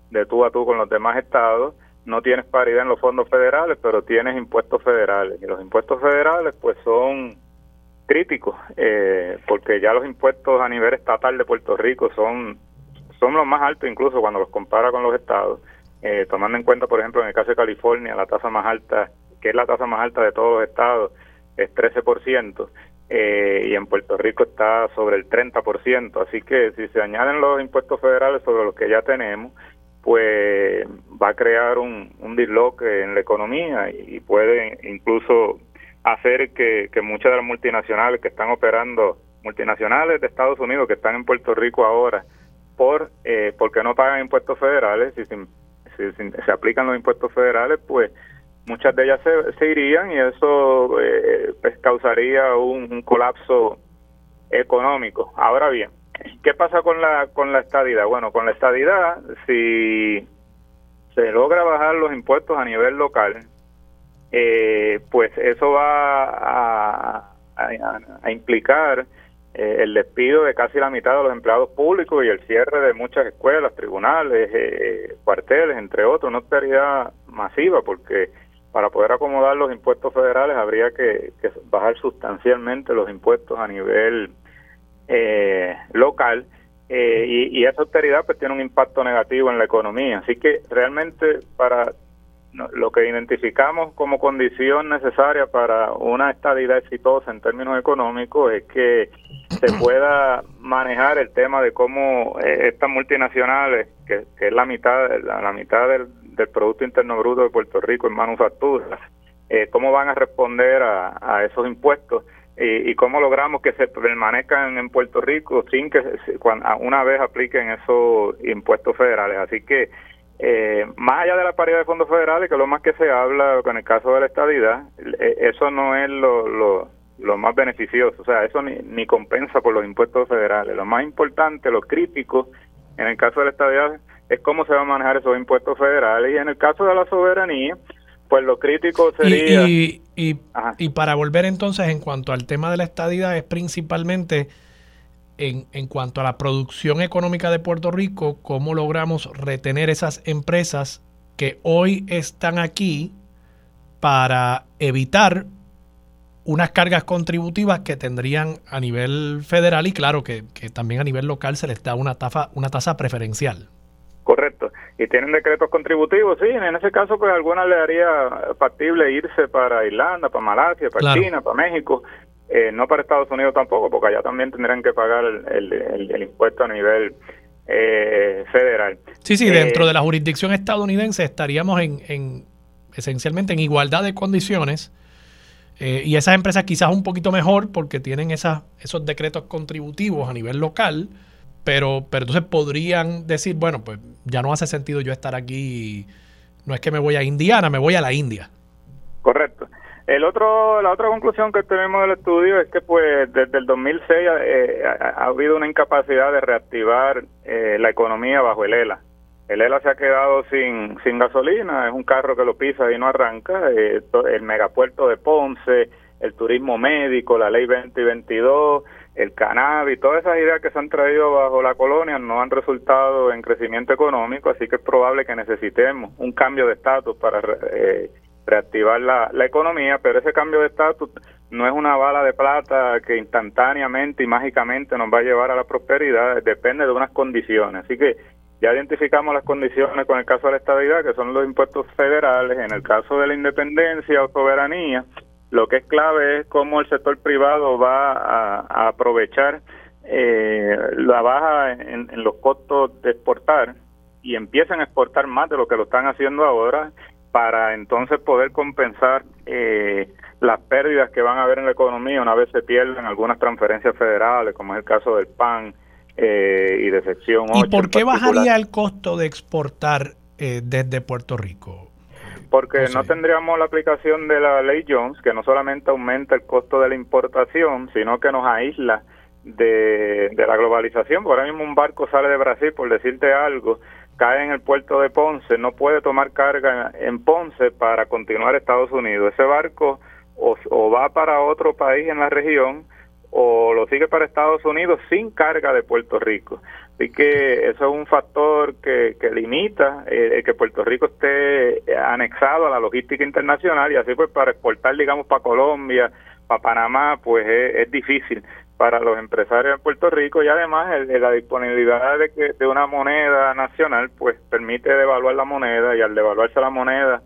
de tú a tú con los demás estados, no tienes paridad en los fondos federales, pero tienes impuestos federales y los impuestos federales pues son crítico, eh, porque ya los impuestos a nivel estatal de Puerto Rico son, son los más altos incluso cuando los compara con los estados, eh, tomando en cuenta, por ejemplo, en el caso de California, la tasa más alta, que es la tasa más alta de todos los estados, es 13%, eh, y en Puerto Rico está sobre el 30%, así que si se añaden los impuestos federales sobre los que ya tenemos, pues va a crear un, un disloque en la economía y puede incluso hacer que, que muchas de las multinacionales que están operando, multinacionales de Estados Unidos que están en Puerto Rico ahora, por eh, porque no pagan impuestos federales, si, se aplican los impuestos federales, pues muchas de ellas se, irían y eso eh, pues causaría un, colapso económico. Ahora bien, ¿qué pasa con la con la estadidad? Bueno, con la estadidad, si se logra bajar los impuestos a nivel local, eh, pues eso va a, implicar eh, el despido de casi la mitad de los empleados públicos y el cierre de muchas escuelas, tribunales, eh, cuarteles, entre otros, una austeridad masiva, porque para poder acomodar los impuestos federales habría que, bajar sustancialmente los impuestos a nivel local. y, y, esa austeridad pues tiene un impacto negativo en la economía. Así que realmente para lo que identificamos como condición necesaria para una estabilidad exitosa en términos económicos es que se pueda manejar el tema de cómo eh, estas multinacionales, que, es la mitad, la, mitad del, Producto Interno Bruto de Puerto Rico en manufacturas, eh, cómo van a responder a, esos impuestos y, cómo logramos que se permanezcan en Puerto Rico sin que una vez apliquen esos impuestos federales. Así que eh, más allá de la paridad de fondos federales, que es lo más que se habla con el caso de la estabilidad, eh, eso no es lo, lo, más beneficioso, o sea, eso ni, ni compensa por los impuestos federales. Lo más importante, lo crítico en el caso de la estabilidad es cómo se van a manejar esos impuestos federales. Y en el caso de la soberanía, pues lo crítico sería... Y, y, y para volver entonces en cuanto al tema de la estadidad es principalmente en, cuanto a la producción económica de Puerto Rico, cómo logramos retener esas empresas que hoy están aquí para evitar unas cargas contributivas que tendrían a nivel federal y claro que, también a nivel local se les da una, tasa una tasa preferencial. Correcto. Y tienen decretos contributivos, sí, en ese caso pues alguna le haría factible irse para Irlanda, para Malasia, para China, para México, eh, no para Estados Unidos tampoco, porque allá también tendrán que pagar el, impuesto a nivel eh, federal. Sí, sí, dentro eh, de la jurisdicción estadounidense estaríamos en, esencialmente en igualdad de condiciones. y esas empresas quizás un poquito mejor porque tienen esas, esos decretos contributivos a nivel local, pero, pero entonces podrían decir, bueno, pues ya no hace sentido yo estar aquí, no es que me voy a Indiana, me voy a la India. Correcto. El otro, la otra conclusión que tenemos del estudio es que pues desde el 2006 eh, ha, habido una incapacidad de reactivar eh, la economía bajo el ELA. El ELA se ha quedado sin, sin gasolina, es un carro que lo pisa y no arranca. Eh, el megapuerto de Ponce, el turismo médico, la ley 2022, el cannabis, todas esas ideas que se han traído bajo la colonia no han resultado en crecimiento económico, así que es probable que necesitemos un cambio de estatus para eh, reactivar la, la economía, pero ese cambio de estatus no es una bala de plata que instantáneamente y mágicamente nos va a llevar a la prosperidad, depende de unas condiciones. Así que ya identificamos las condiciones con el caso de la estabilidad, que son los impuestos federales, en el caso de la independencia o soberanía, lo que es clave es cómo el sector privado va a, aprovechar eh, la baja en, en los costos de exportar y empiezan a exportar más de lo que lo están haciendo ahora para entonces poder compensar eh, las pérdidas que van a haber en la economía una vez se pierden algunas transferencias federales, como es el caso del PAN eh, y de sección 8. ¿Y por qué bajaría el costo de exportar eh, desde Puerto Rico? Porque no tendríamos la aplicación de la ley Jones, que no solamente aumenta el costo de la importación, sino que nos aísla de, de la globalización. Por ahora mismo un barco sale de Brasil, por decirte algo, cae en el puerto de Ponce, no puede tomar carga en Ponce para continuar a Estados Unidos. Ese barco o, va para otro país en la región o lo sigue para Estados Unidos sin carga de Puerto Rico. Así que eso es un factor que, que limita eh, que Puerto Rico esté anexado a la logística internacional y así pues para exportar, digamos, para Colombia, para Panamá, pues es difícil para los empresarios en Puerto Rico y además la disponibilidad de, que, de una moneda nacional pues permite devaluar la moneda y al devaluarse la moneda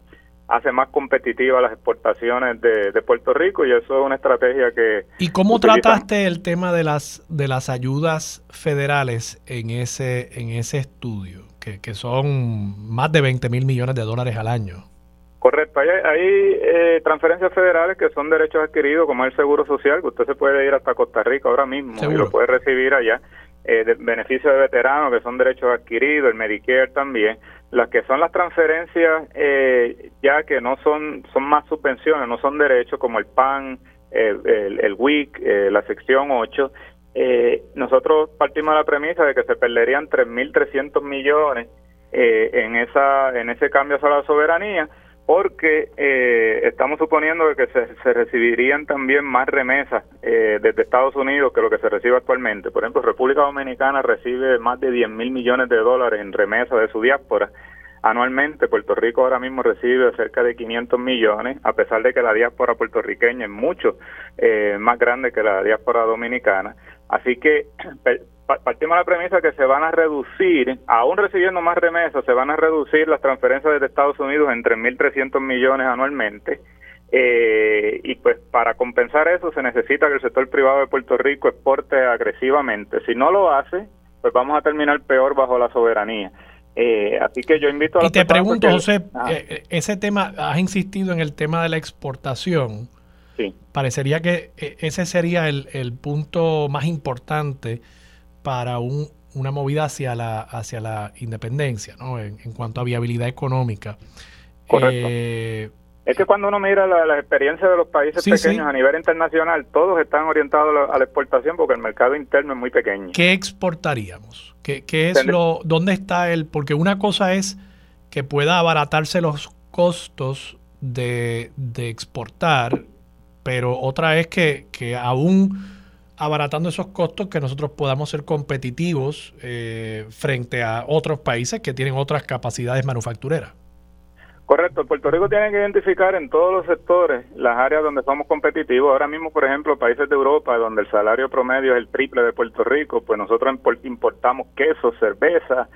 hace más competitivas las exportaciones de, Puerto Rico y eso es una estrategia que ¿Y cómo trataste el tema de las de las ayudas federales en ese en ese estudio que, que son más de 20 mil millones de dólares al año? Correcto, hay, hay eh, transferencias federales que son derechos adquiridos, como el Seguro Social, que usted se puede ir hasta Costa Rica ahora mismo y lo puede recibir allá. Eh, de beneficios de veteranos, que son derechos adquiridos, el Medicare también. Las que son las transferencias, eh, ya que no son, son más subvenciones, no son derechos, como el PAN, el, el, WIC, la sección 8. nosotros partimos de la premisa de que se perderían 3.300 millones en, esa, en ese cambio a la soberanía porque eh, estamos suponiendo que se, recibirían también más remesas eh, desde Estados Unidos que lo que se recibe actualmente. Por ejemplo, República Dominicana recibe más de 10 mil millones de dólares en remesas de su diáspora anualmente. Puerto Rico ahora mismo recibe cerca de 500 millones, a pesar de que la diáspora puertorriqueña es mucho eh, más grande que la diáspora dominicana. Así que partimos de la premisa que se van a reducir, aún recibiendo más remesas, se van a reducir las transferencias desde Estados Unidos en 3.300 millones anualmente. Eh, y pues para compensar eso se necesita que el sector privado de Puerto Rico exporte agresivamente. Si no lo hace, pues vamos a terminar peor bajo la soberanía. Eh, así que yo invito a... Y te pregunto, José, eh, ese tema, has insistido en el tema de la exportación. Sí. Parecería que ese sería el, el punto más importante para un, una movida hacia la, hacia la independencia, ¿no? En, cuanto a viabilidad económica. Correcto. Eh, es que cuando uno mira la, la experiencia de los países pequeños a nivel internacional, todos están orientados a la, exportación porque el mercado interno es muy pequeño. ¿Qué exportaríamos? ¿Qué, qué es lo, dónde está el? Porque una cosa es que pueda abaratarse los costos de, de exportar, pero otra es que, que aún abaratando esos costos que nosotros podamos ser competitivos eh, frente a otros países que tienen otras capacidades manufactureras. Correcto, Puerto Rico tiene que identificar en todos los sectores las áreas donde somos competitivos. Ahora mismo, por ejemplo, países de Europa, donde el salario promedio es el triple de Puerto Rico, pues nosotros importamos queso, cerveza,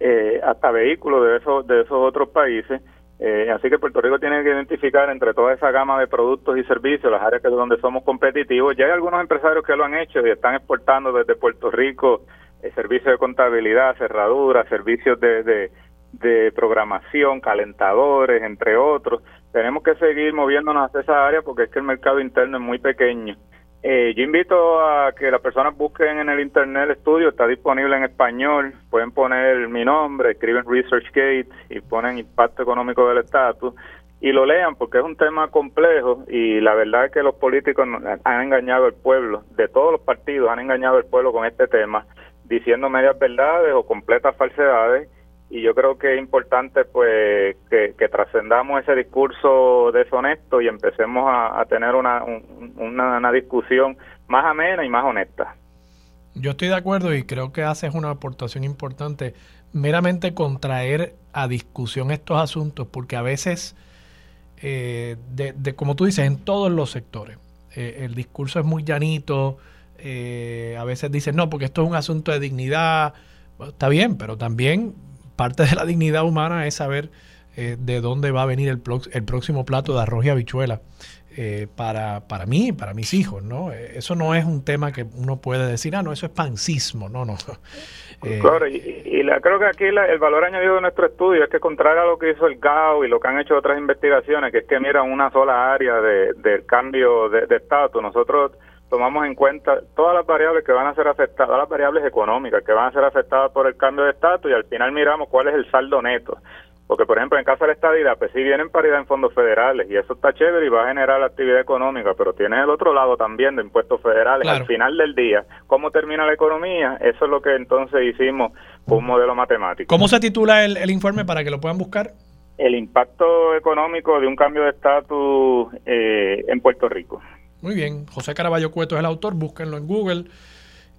eh, hasta vehículos de esos, de esos otros países eh, así que Puerto Rico tiene que identificar entre toda esa gama de productos y servicios las áreas que donde somos competitivos. Ya hay algunos empresarios que lo han hecho y están exportando desde Puerto Rico eh, servicios de contabilidad, cerraduras, servicios de, de, programación, calentadores, entre otros. Tenemos que seguir moviéndonos hacia esa área porque es que el mercado interno es muy pequeño eh, yo invito a que las personas busquen en el internet el estudio, está disponible en español, pueden poner mi nombre, escriben ResearchGate y ponen impacto económico del estatus y lo lean porque es un tema complejo y la verdad es que los políticos han engañado al pueblo, de todos los partidos han engañado al pueblo con este tema, diciendo medias verdades o completas falsedades y yo creo que es importante pues que, trascendamos ese discurso deshonesto y empecemos a, tener una, una, discusión más amena y más honesta. Yo estoy de acuerdo y creo que haces una aportación importante meramente contraer a discusión estos asuntos porque a veces, eh, de, como tú dices, en todos los sectores, eh, el discurso es muy llanito, eh, a veces dicen, no, porque esto es un asunto de dignidad, está bien, pero también parte de la dignidad humana es saber eh, de dónde va a venir el, el, próximo plato de arroz y habichuela eh, para, para mí, para mis hijos, ¿no? Eh, eso no es un tema que uno puede decir, ah, no, eso es pancismo, no, no. claro, y, la, creo que aquí el valor añadido de nuestro estudio es que contrario a lo que hizo el GAO y lo que han hecho otras investigaciones, que es que miran una sola área de, del cambio de estatus, nosotros tomamos en cuenta todas las variables que van a ser afectadas, todas las variables económicas que van a ser afectadas por el cambio de estatus y al final miramos cuál es el saldo neto. Porque, por ejemplo, en caso de la estadidad, pues sí vienen paridad en fondos federales y eso está chévere y va a generar actividad económica, pero tiene el otro lado también de impuestos federales. Al final del día, ¿cómo termina la economía? Eso es lo que entonces hicimos con un modelo matemático. ¿Cómo se titula el, el informe para que lo puedan buscar? El impacto económico de un cambio de estatus eh, en Puerto Rico. Muy bien, José Caraballo Cueto es el autor, búsquenlo en Google.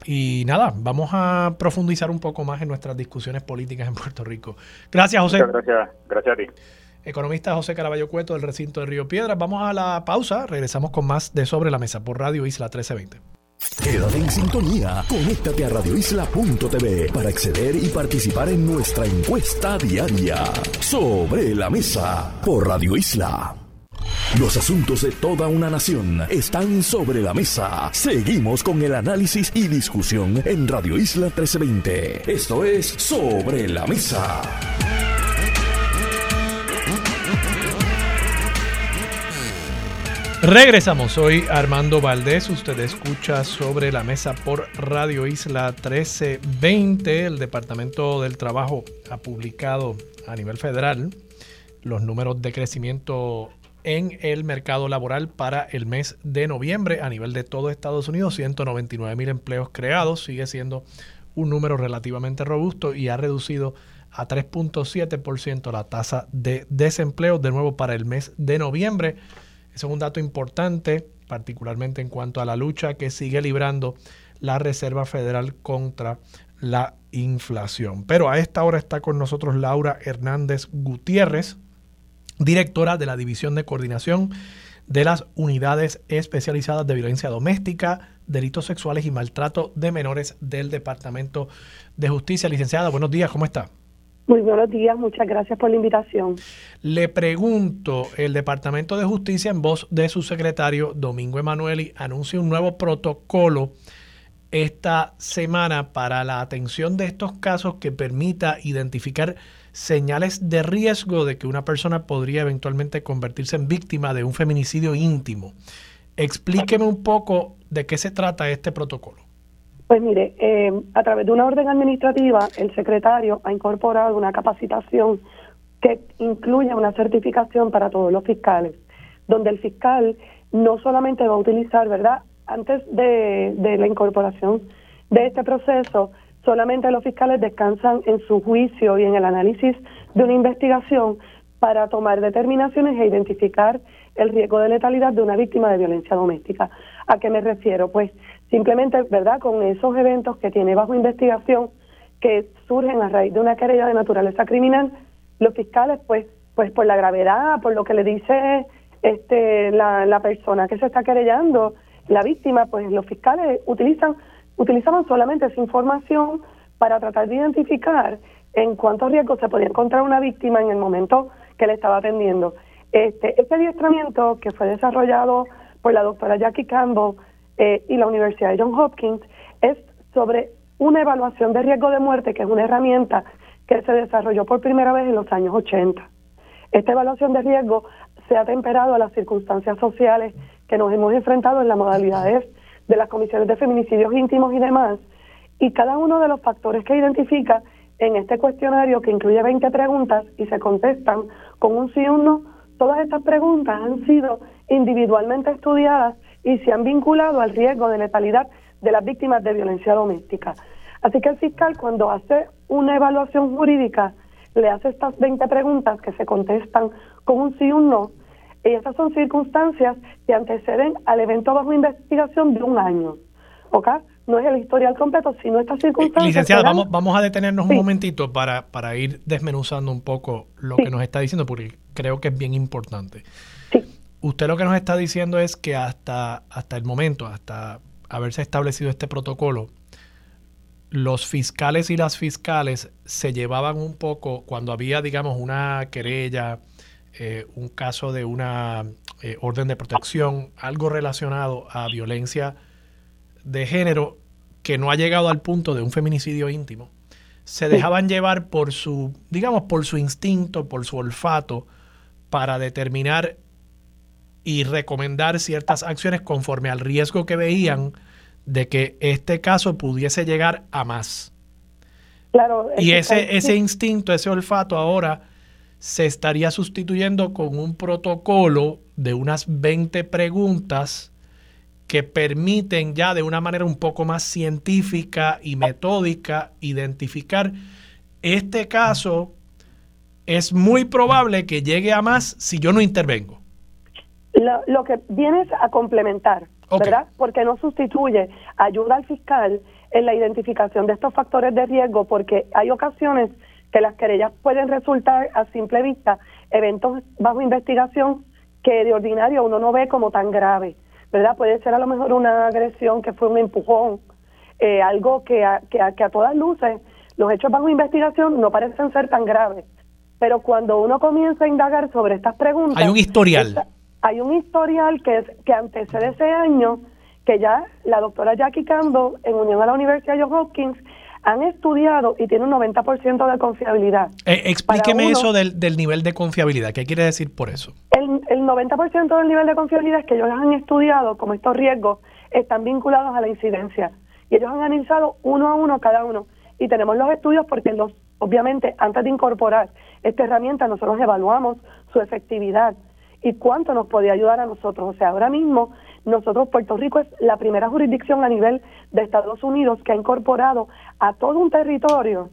Y nada, vamos a profundizar un poco más en nuestras discusiones políticas en Puerto Rico. Gracias, José. Muchas gracias, gracias a ti. Economista José Caraballo Cueto del recinto de Río Piedras. Vamos a la pausa, regresamos con más de Sobre la Mesa por Radio Isla 1320. Quédate en sintonía, conéctate a radioisla.tv para acceder y participar en nuestra encuesta diaria. Sobre la Mesa por Radio Isla. Los asuntos de toda una nación están sobre la mesa. Seguimos con el análisis y discusión en Radio Isla 1320. Esto es Sobre la Mesa. Regresamos, soy Armando Valdés, usted escucha sobre la mesa por Radio Isla 1320, el Departamento del Trabajo ha publicado a nivel federal los números de crecimiento en el mercado laboral para el mes de noviembre a nivel de todo Estados Unidos, 199 mil empleos creados, sigue siendo un número relativamente robusto y ha reducido a 3.7% la tasa de desempleo de nuevo para el mes de noviembre. Ese es un dato importante, particularmente en cuanto a la lucha que sigue librando la Reserva Federal contra la inflación. Pero a esta hora está con nosotros Laura Hernández Gutiérrez, directora de la División de Coordinación de las Unidades Especializadas de Violencia Doméstica, Delitos Sexuales y Maltrato de Menores del Departamento de Justicia. Licenciada, buenos días, ¿cómo está? Muy buenos días, muchas gracias por la invitación. Le pregunto, el Departamento de Justicia en voz de su secretario Domingo Emanueli anuncia un nuevo protocolo esta semana para la atención de estos casos que permita identificar señales de riesgo de que una persona podría eventualmente convertirse en víctima de un feminicidio íntimo. Explíqueme un poco de qué se trata este protocolo. Pues mire, eh, a través de una orden administrativa, el secretario ha incorporado una capacitación que incluye una certificación para todos los fiscales, donde el fiscal no solamente va a utilizar, ¿verdad? Antes de, de la incorporación de este proceso, solamente los fiscales descansan en su juicio y en el análisis de una investigación para tomar determinaciones e identificar el riesgo de letalidad de una víctima de violencia doméstica. ¿A qué me refiero? Pues simplemente, ¿verdad? Con esos eventos que tiene bajo investigación que surgen a raíz de una querella de naturaleza criminal, los fiscales, pues, pues por la gravedad, por lo que le dice este la, la persona que se está querellando, la víctima, pues los fiscales utilizan utilizaban solamente esa información para tratar de identificar en cuántos riesgos se podía encontrar una víctima en el momento que le estaba atendiendo. Este, este adiestramiento que fue desarrollado por la doctora Jackie Campbell eh, y la Universidad de Johns Hopkins es sobre una evaluación de riesgo de muerte, que es una herramienta que se desarrolló por primera vez en los años 80. Esta evaluación de riesgo se ha temperado a las circunstancias sociales que nos hemos enfrentado en las modalidades de las comisiones de feminicidios íntimos y demás, y cada uno de los factores que identifica en este cuestionario que incluye 20 preguntas y se contestan con un sí o un no, todas estas preguntas han sido individualmente estudiadas y se han vinculado al riesgo de letalidad de las víctimas de violencia doméstica. Así que el fiscal cuando hace una evaluación jurídica le hace estas 20 preguntas que se contestan con un sí o un no, y estas son circunstancias que anteceden al evento bajo investigación de un año. ¿Ok? No es el historial completo, sino estas circunstancias. licenciada, vamos, vamos a detenernos un momentito para, para ir desmenuzando un poco lo que nos está diciendo, porque creo que es bien importante. Sí. Usted lo que nos está diciendo es que hasta, hasta el momento, hasta haberse establecido este protocolo, los fiscales y las fiscales se llevaban un poco, cuando había, digamos, una querella, eh, un caso de una eh, orden de protección, algo relacionado a violencia de género que no ha llegado al punto de un feminicidio íntimo, se dejaban llevar por su, digamos, por su instinto, por su olfato, para determinar y recomendar ciertas acciones conforme al riesgo que veían de que este caso pudiese llegar a más. Claro, y ese, ese instinto, ese olfato ahora se estaría sustituyendo con un protocolo de unas 20 preguntas que permiten ya de una manera un poco más científica y metódica identificar este caso es muy probable que llegue a más si yo no intervengo. Lo, que viene es a complementar, ¿verdad? Porque no sustituye, ayuda al fiscal en la identificación de estos factores de riesgo, porque hay ocasiones que las querellas pueden resultar a simple vista eventos bajo investigación que de ordinario uno no ve como tan grave, ¿verdad? Puede ser a lo mejor una agresión que fue un empujón, eh, algo que a, que, a, que a todas luces los hechos bajo investigación no parecen ser tan graves, pero cuando uno comienza a indagar sobre estas preguntas... Hay un historial. hay un historial que, es, que antecede ese año que ya la doctora Jackie Campbell, en unión a la Universidad de Johns Hopkins, han estudiado y tienen un 90% de confiabilidad. Eh, explíqueme eso del, del, nivel de confiabilidad. ¿Qué quiere decir por eso? El, el 90% del nivel de confiabilidad es que ellos han estudiado como estos riesgos están vinculados a la incidencia. Y ellos han analizado uno a uno cada uno. Y tenemos los estudios porque los, obviamente antes de incorporar esta herramienta nosotros evaluamos su efectividad y cuánto nos podía ayudar a nosotros. O sea, ahora mismo nosotros, Puerto Rico es la primera jurisdicción a nivel de Estados Unidos que ha incorporado a todo un territorio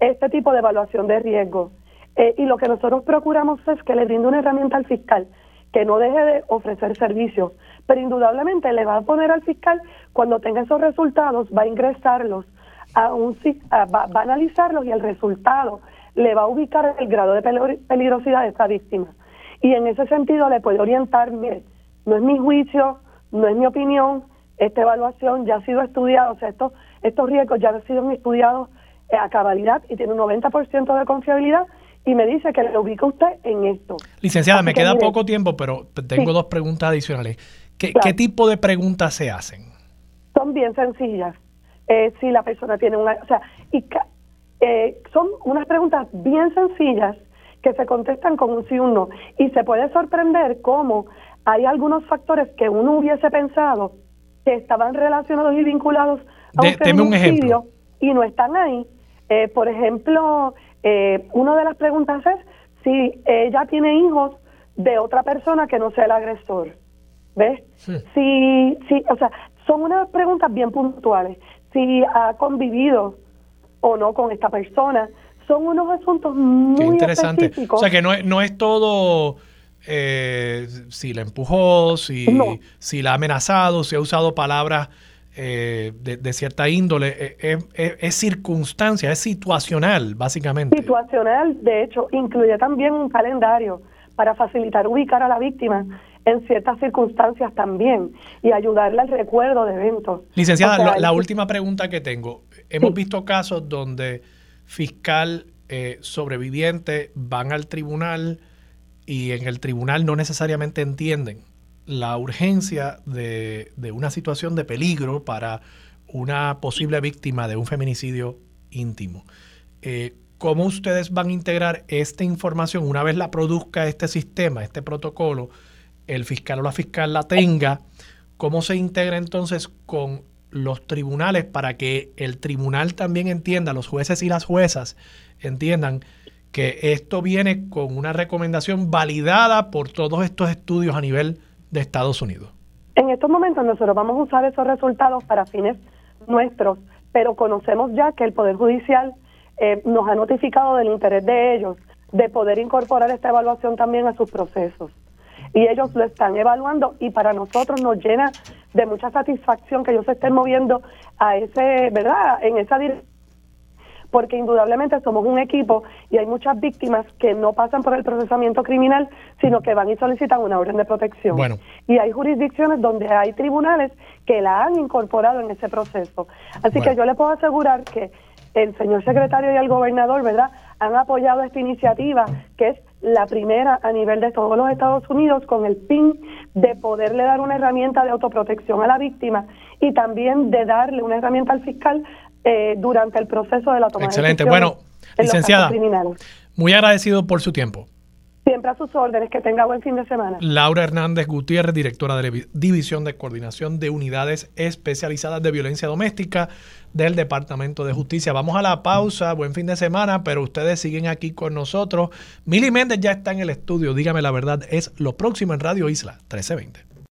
este tipo de evaluación de riesgo. Eh, y lo que nosotros procuramos es que le brinde una herramienta al fiscal que no deje de ofrecer servicios, pero indudablemente le va a poner al fiscal, cuando tenga esos resultados, va a ingresarlos a un va, va a analizarlos y el resultado le va a ubicar el grado de peligrosidad de esta víctima. Y en ese sentido le puede orientar, mire, no es mi juicio, no es mi opinión, esta evaluación ya ha sido estudiada, o sea, estos, estos riesgos ya han sido estudiados eh, a cabalidad y tiene un 90% de confiabilidad y me dice que le ubica usted en esto. Licenciada, me queda poco tiempo, pero tengo dos preguntas adicionales. ¿Qué, tipo de preguntas se hacen? Son bien sencillas. Eh, si la persona tiene una... O sea, y, eh, son unas preguntas bien sencillas que se contestan con un sí o un no. Y se puede sorprender cómo hay algunos factores que uno hubiese pensado que estaban relacionados y vinculados a un un ejemplo. y no están ahí. Eh, por ejemplo, eh, una de las preguntas es si ella tiene hijos de otra persona que no sea el agresor. ¿Ves? Si, si, o sea, son unas preguntas bien puntuales. Si ha convivido o no con esta persona, son unos asuntos muy interesante. O sea, que no es, no es todo eh, si la empujó, si, si la ha amenazado, si ha usado palabras eh, de, cierta índole, eh, es circunstancia, es situacional, básicamente. Situacional, de hecho, incluye también un calendario para facilitar ubicar a la víctima en ciertas circunstancias también y ayudarle al recuerdo de eventos. Licenciada, la, última pregunta que tengo. Hemos visto casos donde fiscal eh, sobreviviente van al tribunal y en el tribunal no necesariamente entienden la urgencia de, una situación de peligro para una posible víctima de un feminicidio íntimo. Eh, ¿Cómo ustedes van a integrar esta información una vez la produzca este sistema, este protocolo, el fiscal o la fiscal la tenga? ¿Cómo se integra entonces con los tribunales para que el tribunal también entienda, los jueces y las juezas entiendan que esto viene con una recomendación validada por todos estos estudios a nivel de Estados Unidos. En estos momentos nosotros vamos a usar esos resultados para fines nuestros, pero conocemos ya que el Poder Judicial eh, nos ha notificado del interés de ellos de poder incorporar esta evaluación también a sus procesos. Y ellos lo están evaluando y para nosotros nos llena de mucha satisfacción que ellos se estén moviendo a ese, ¿verdad? En esa dirección porque indudablemente somos un equipo y hay muchas víctimas que no pasan por el procesamiento criminal, sino que van y solicitan una orden de protección. Y hay jurisdicciones donde hay tribunales que la han incorporado en ese proceso. Así que yo le puedo asegurar que el señor secretario y el gobernador, ¿verdad?, han apoyado esta iniciativa, que es la primera a nivel de todos los Estados Unidos con el fin de poderle dar una herramienta de autoprotección a la víctima y también de darle una herramienta al fiscal eh, durante el proceso de la toma Excelente. bueno, licenciada, muy agradecido por su tiempo. Siempre a sus órdenes, que tenga buen fin de semana. Laura Hernández Gutiérrez, directora de la División de Coordinación de Unidades Especializadas de Violencia Doméstica del Departamento de Justicia. Vamos a la pausa, buen fin de semana, pero ustedes siguen aquí con nosotros. Mili Méndez ya está en el estudio, dígame la verdad, es lo próximo en Radio Isla 1320.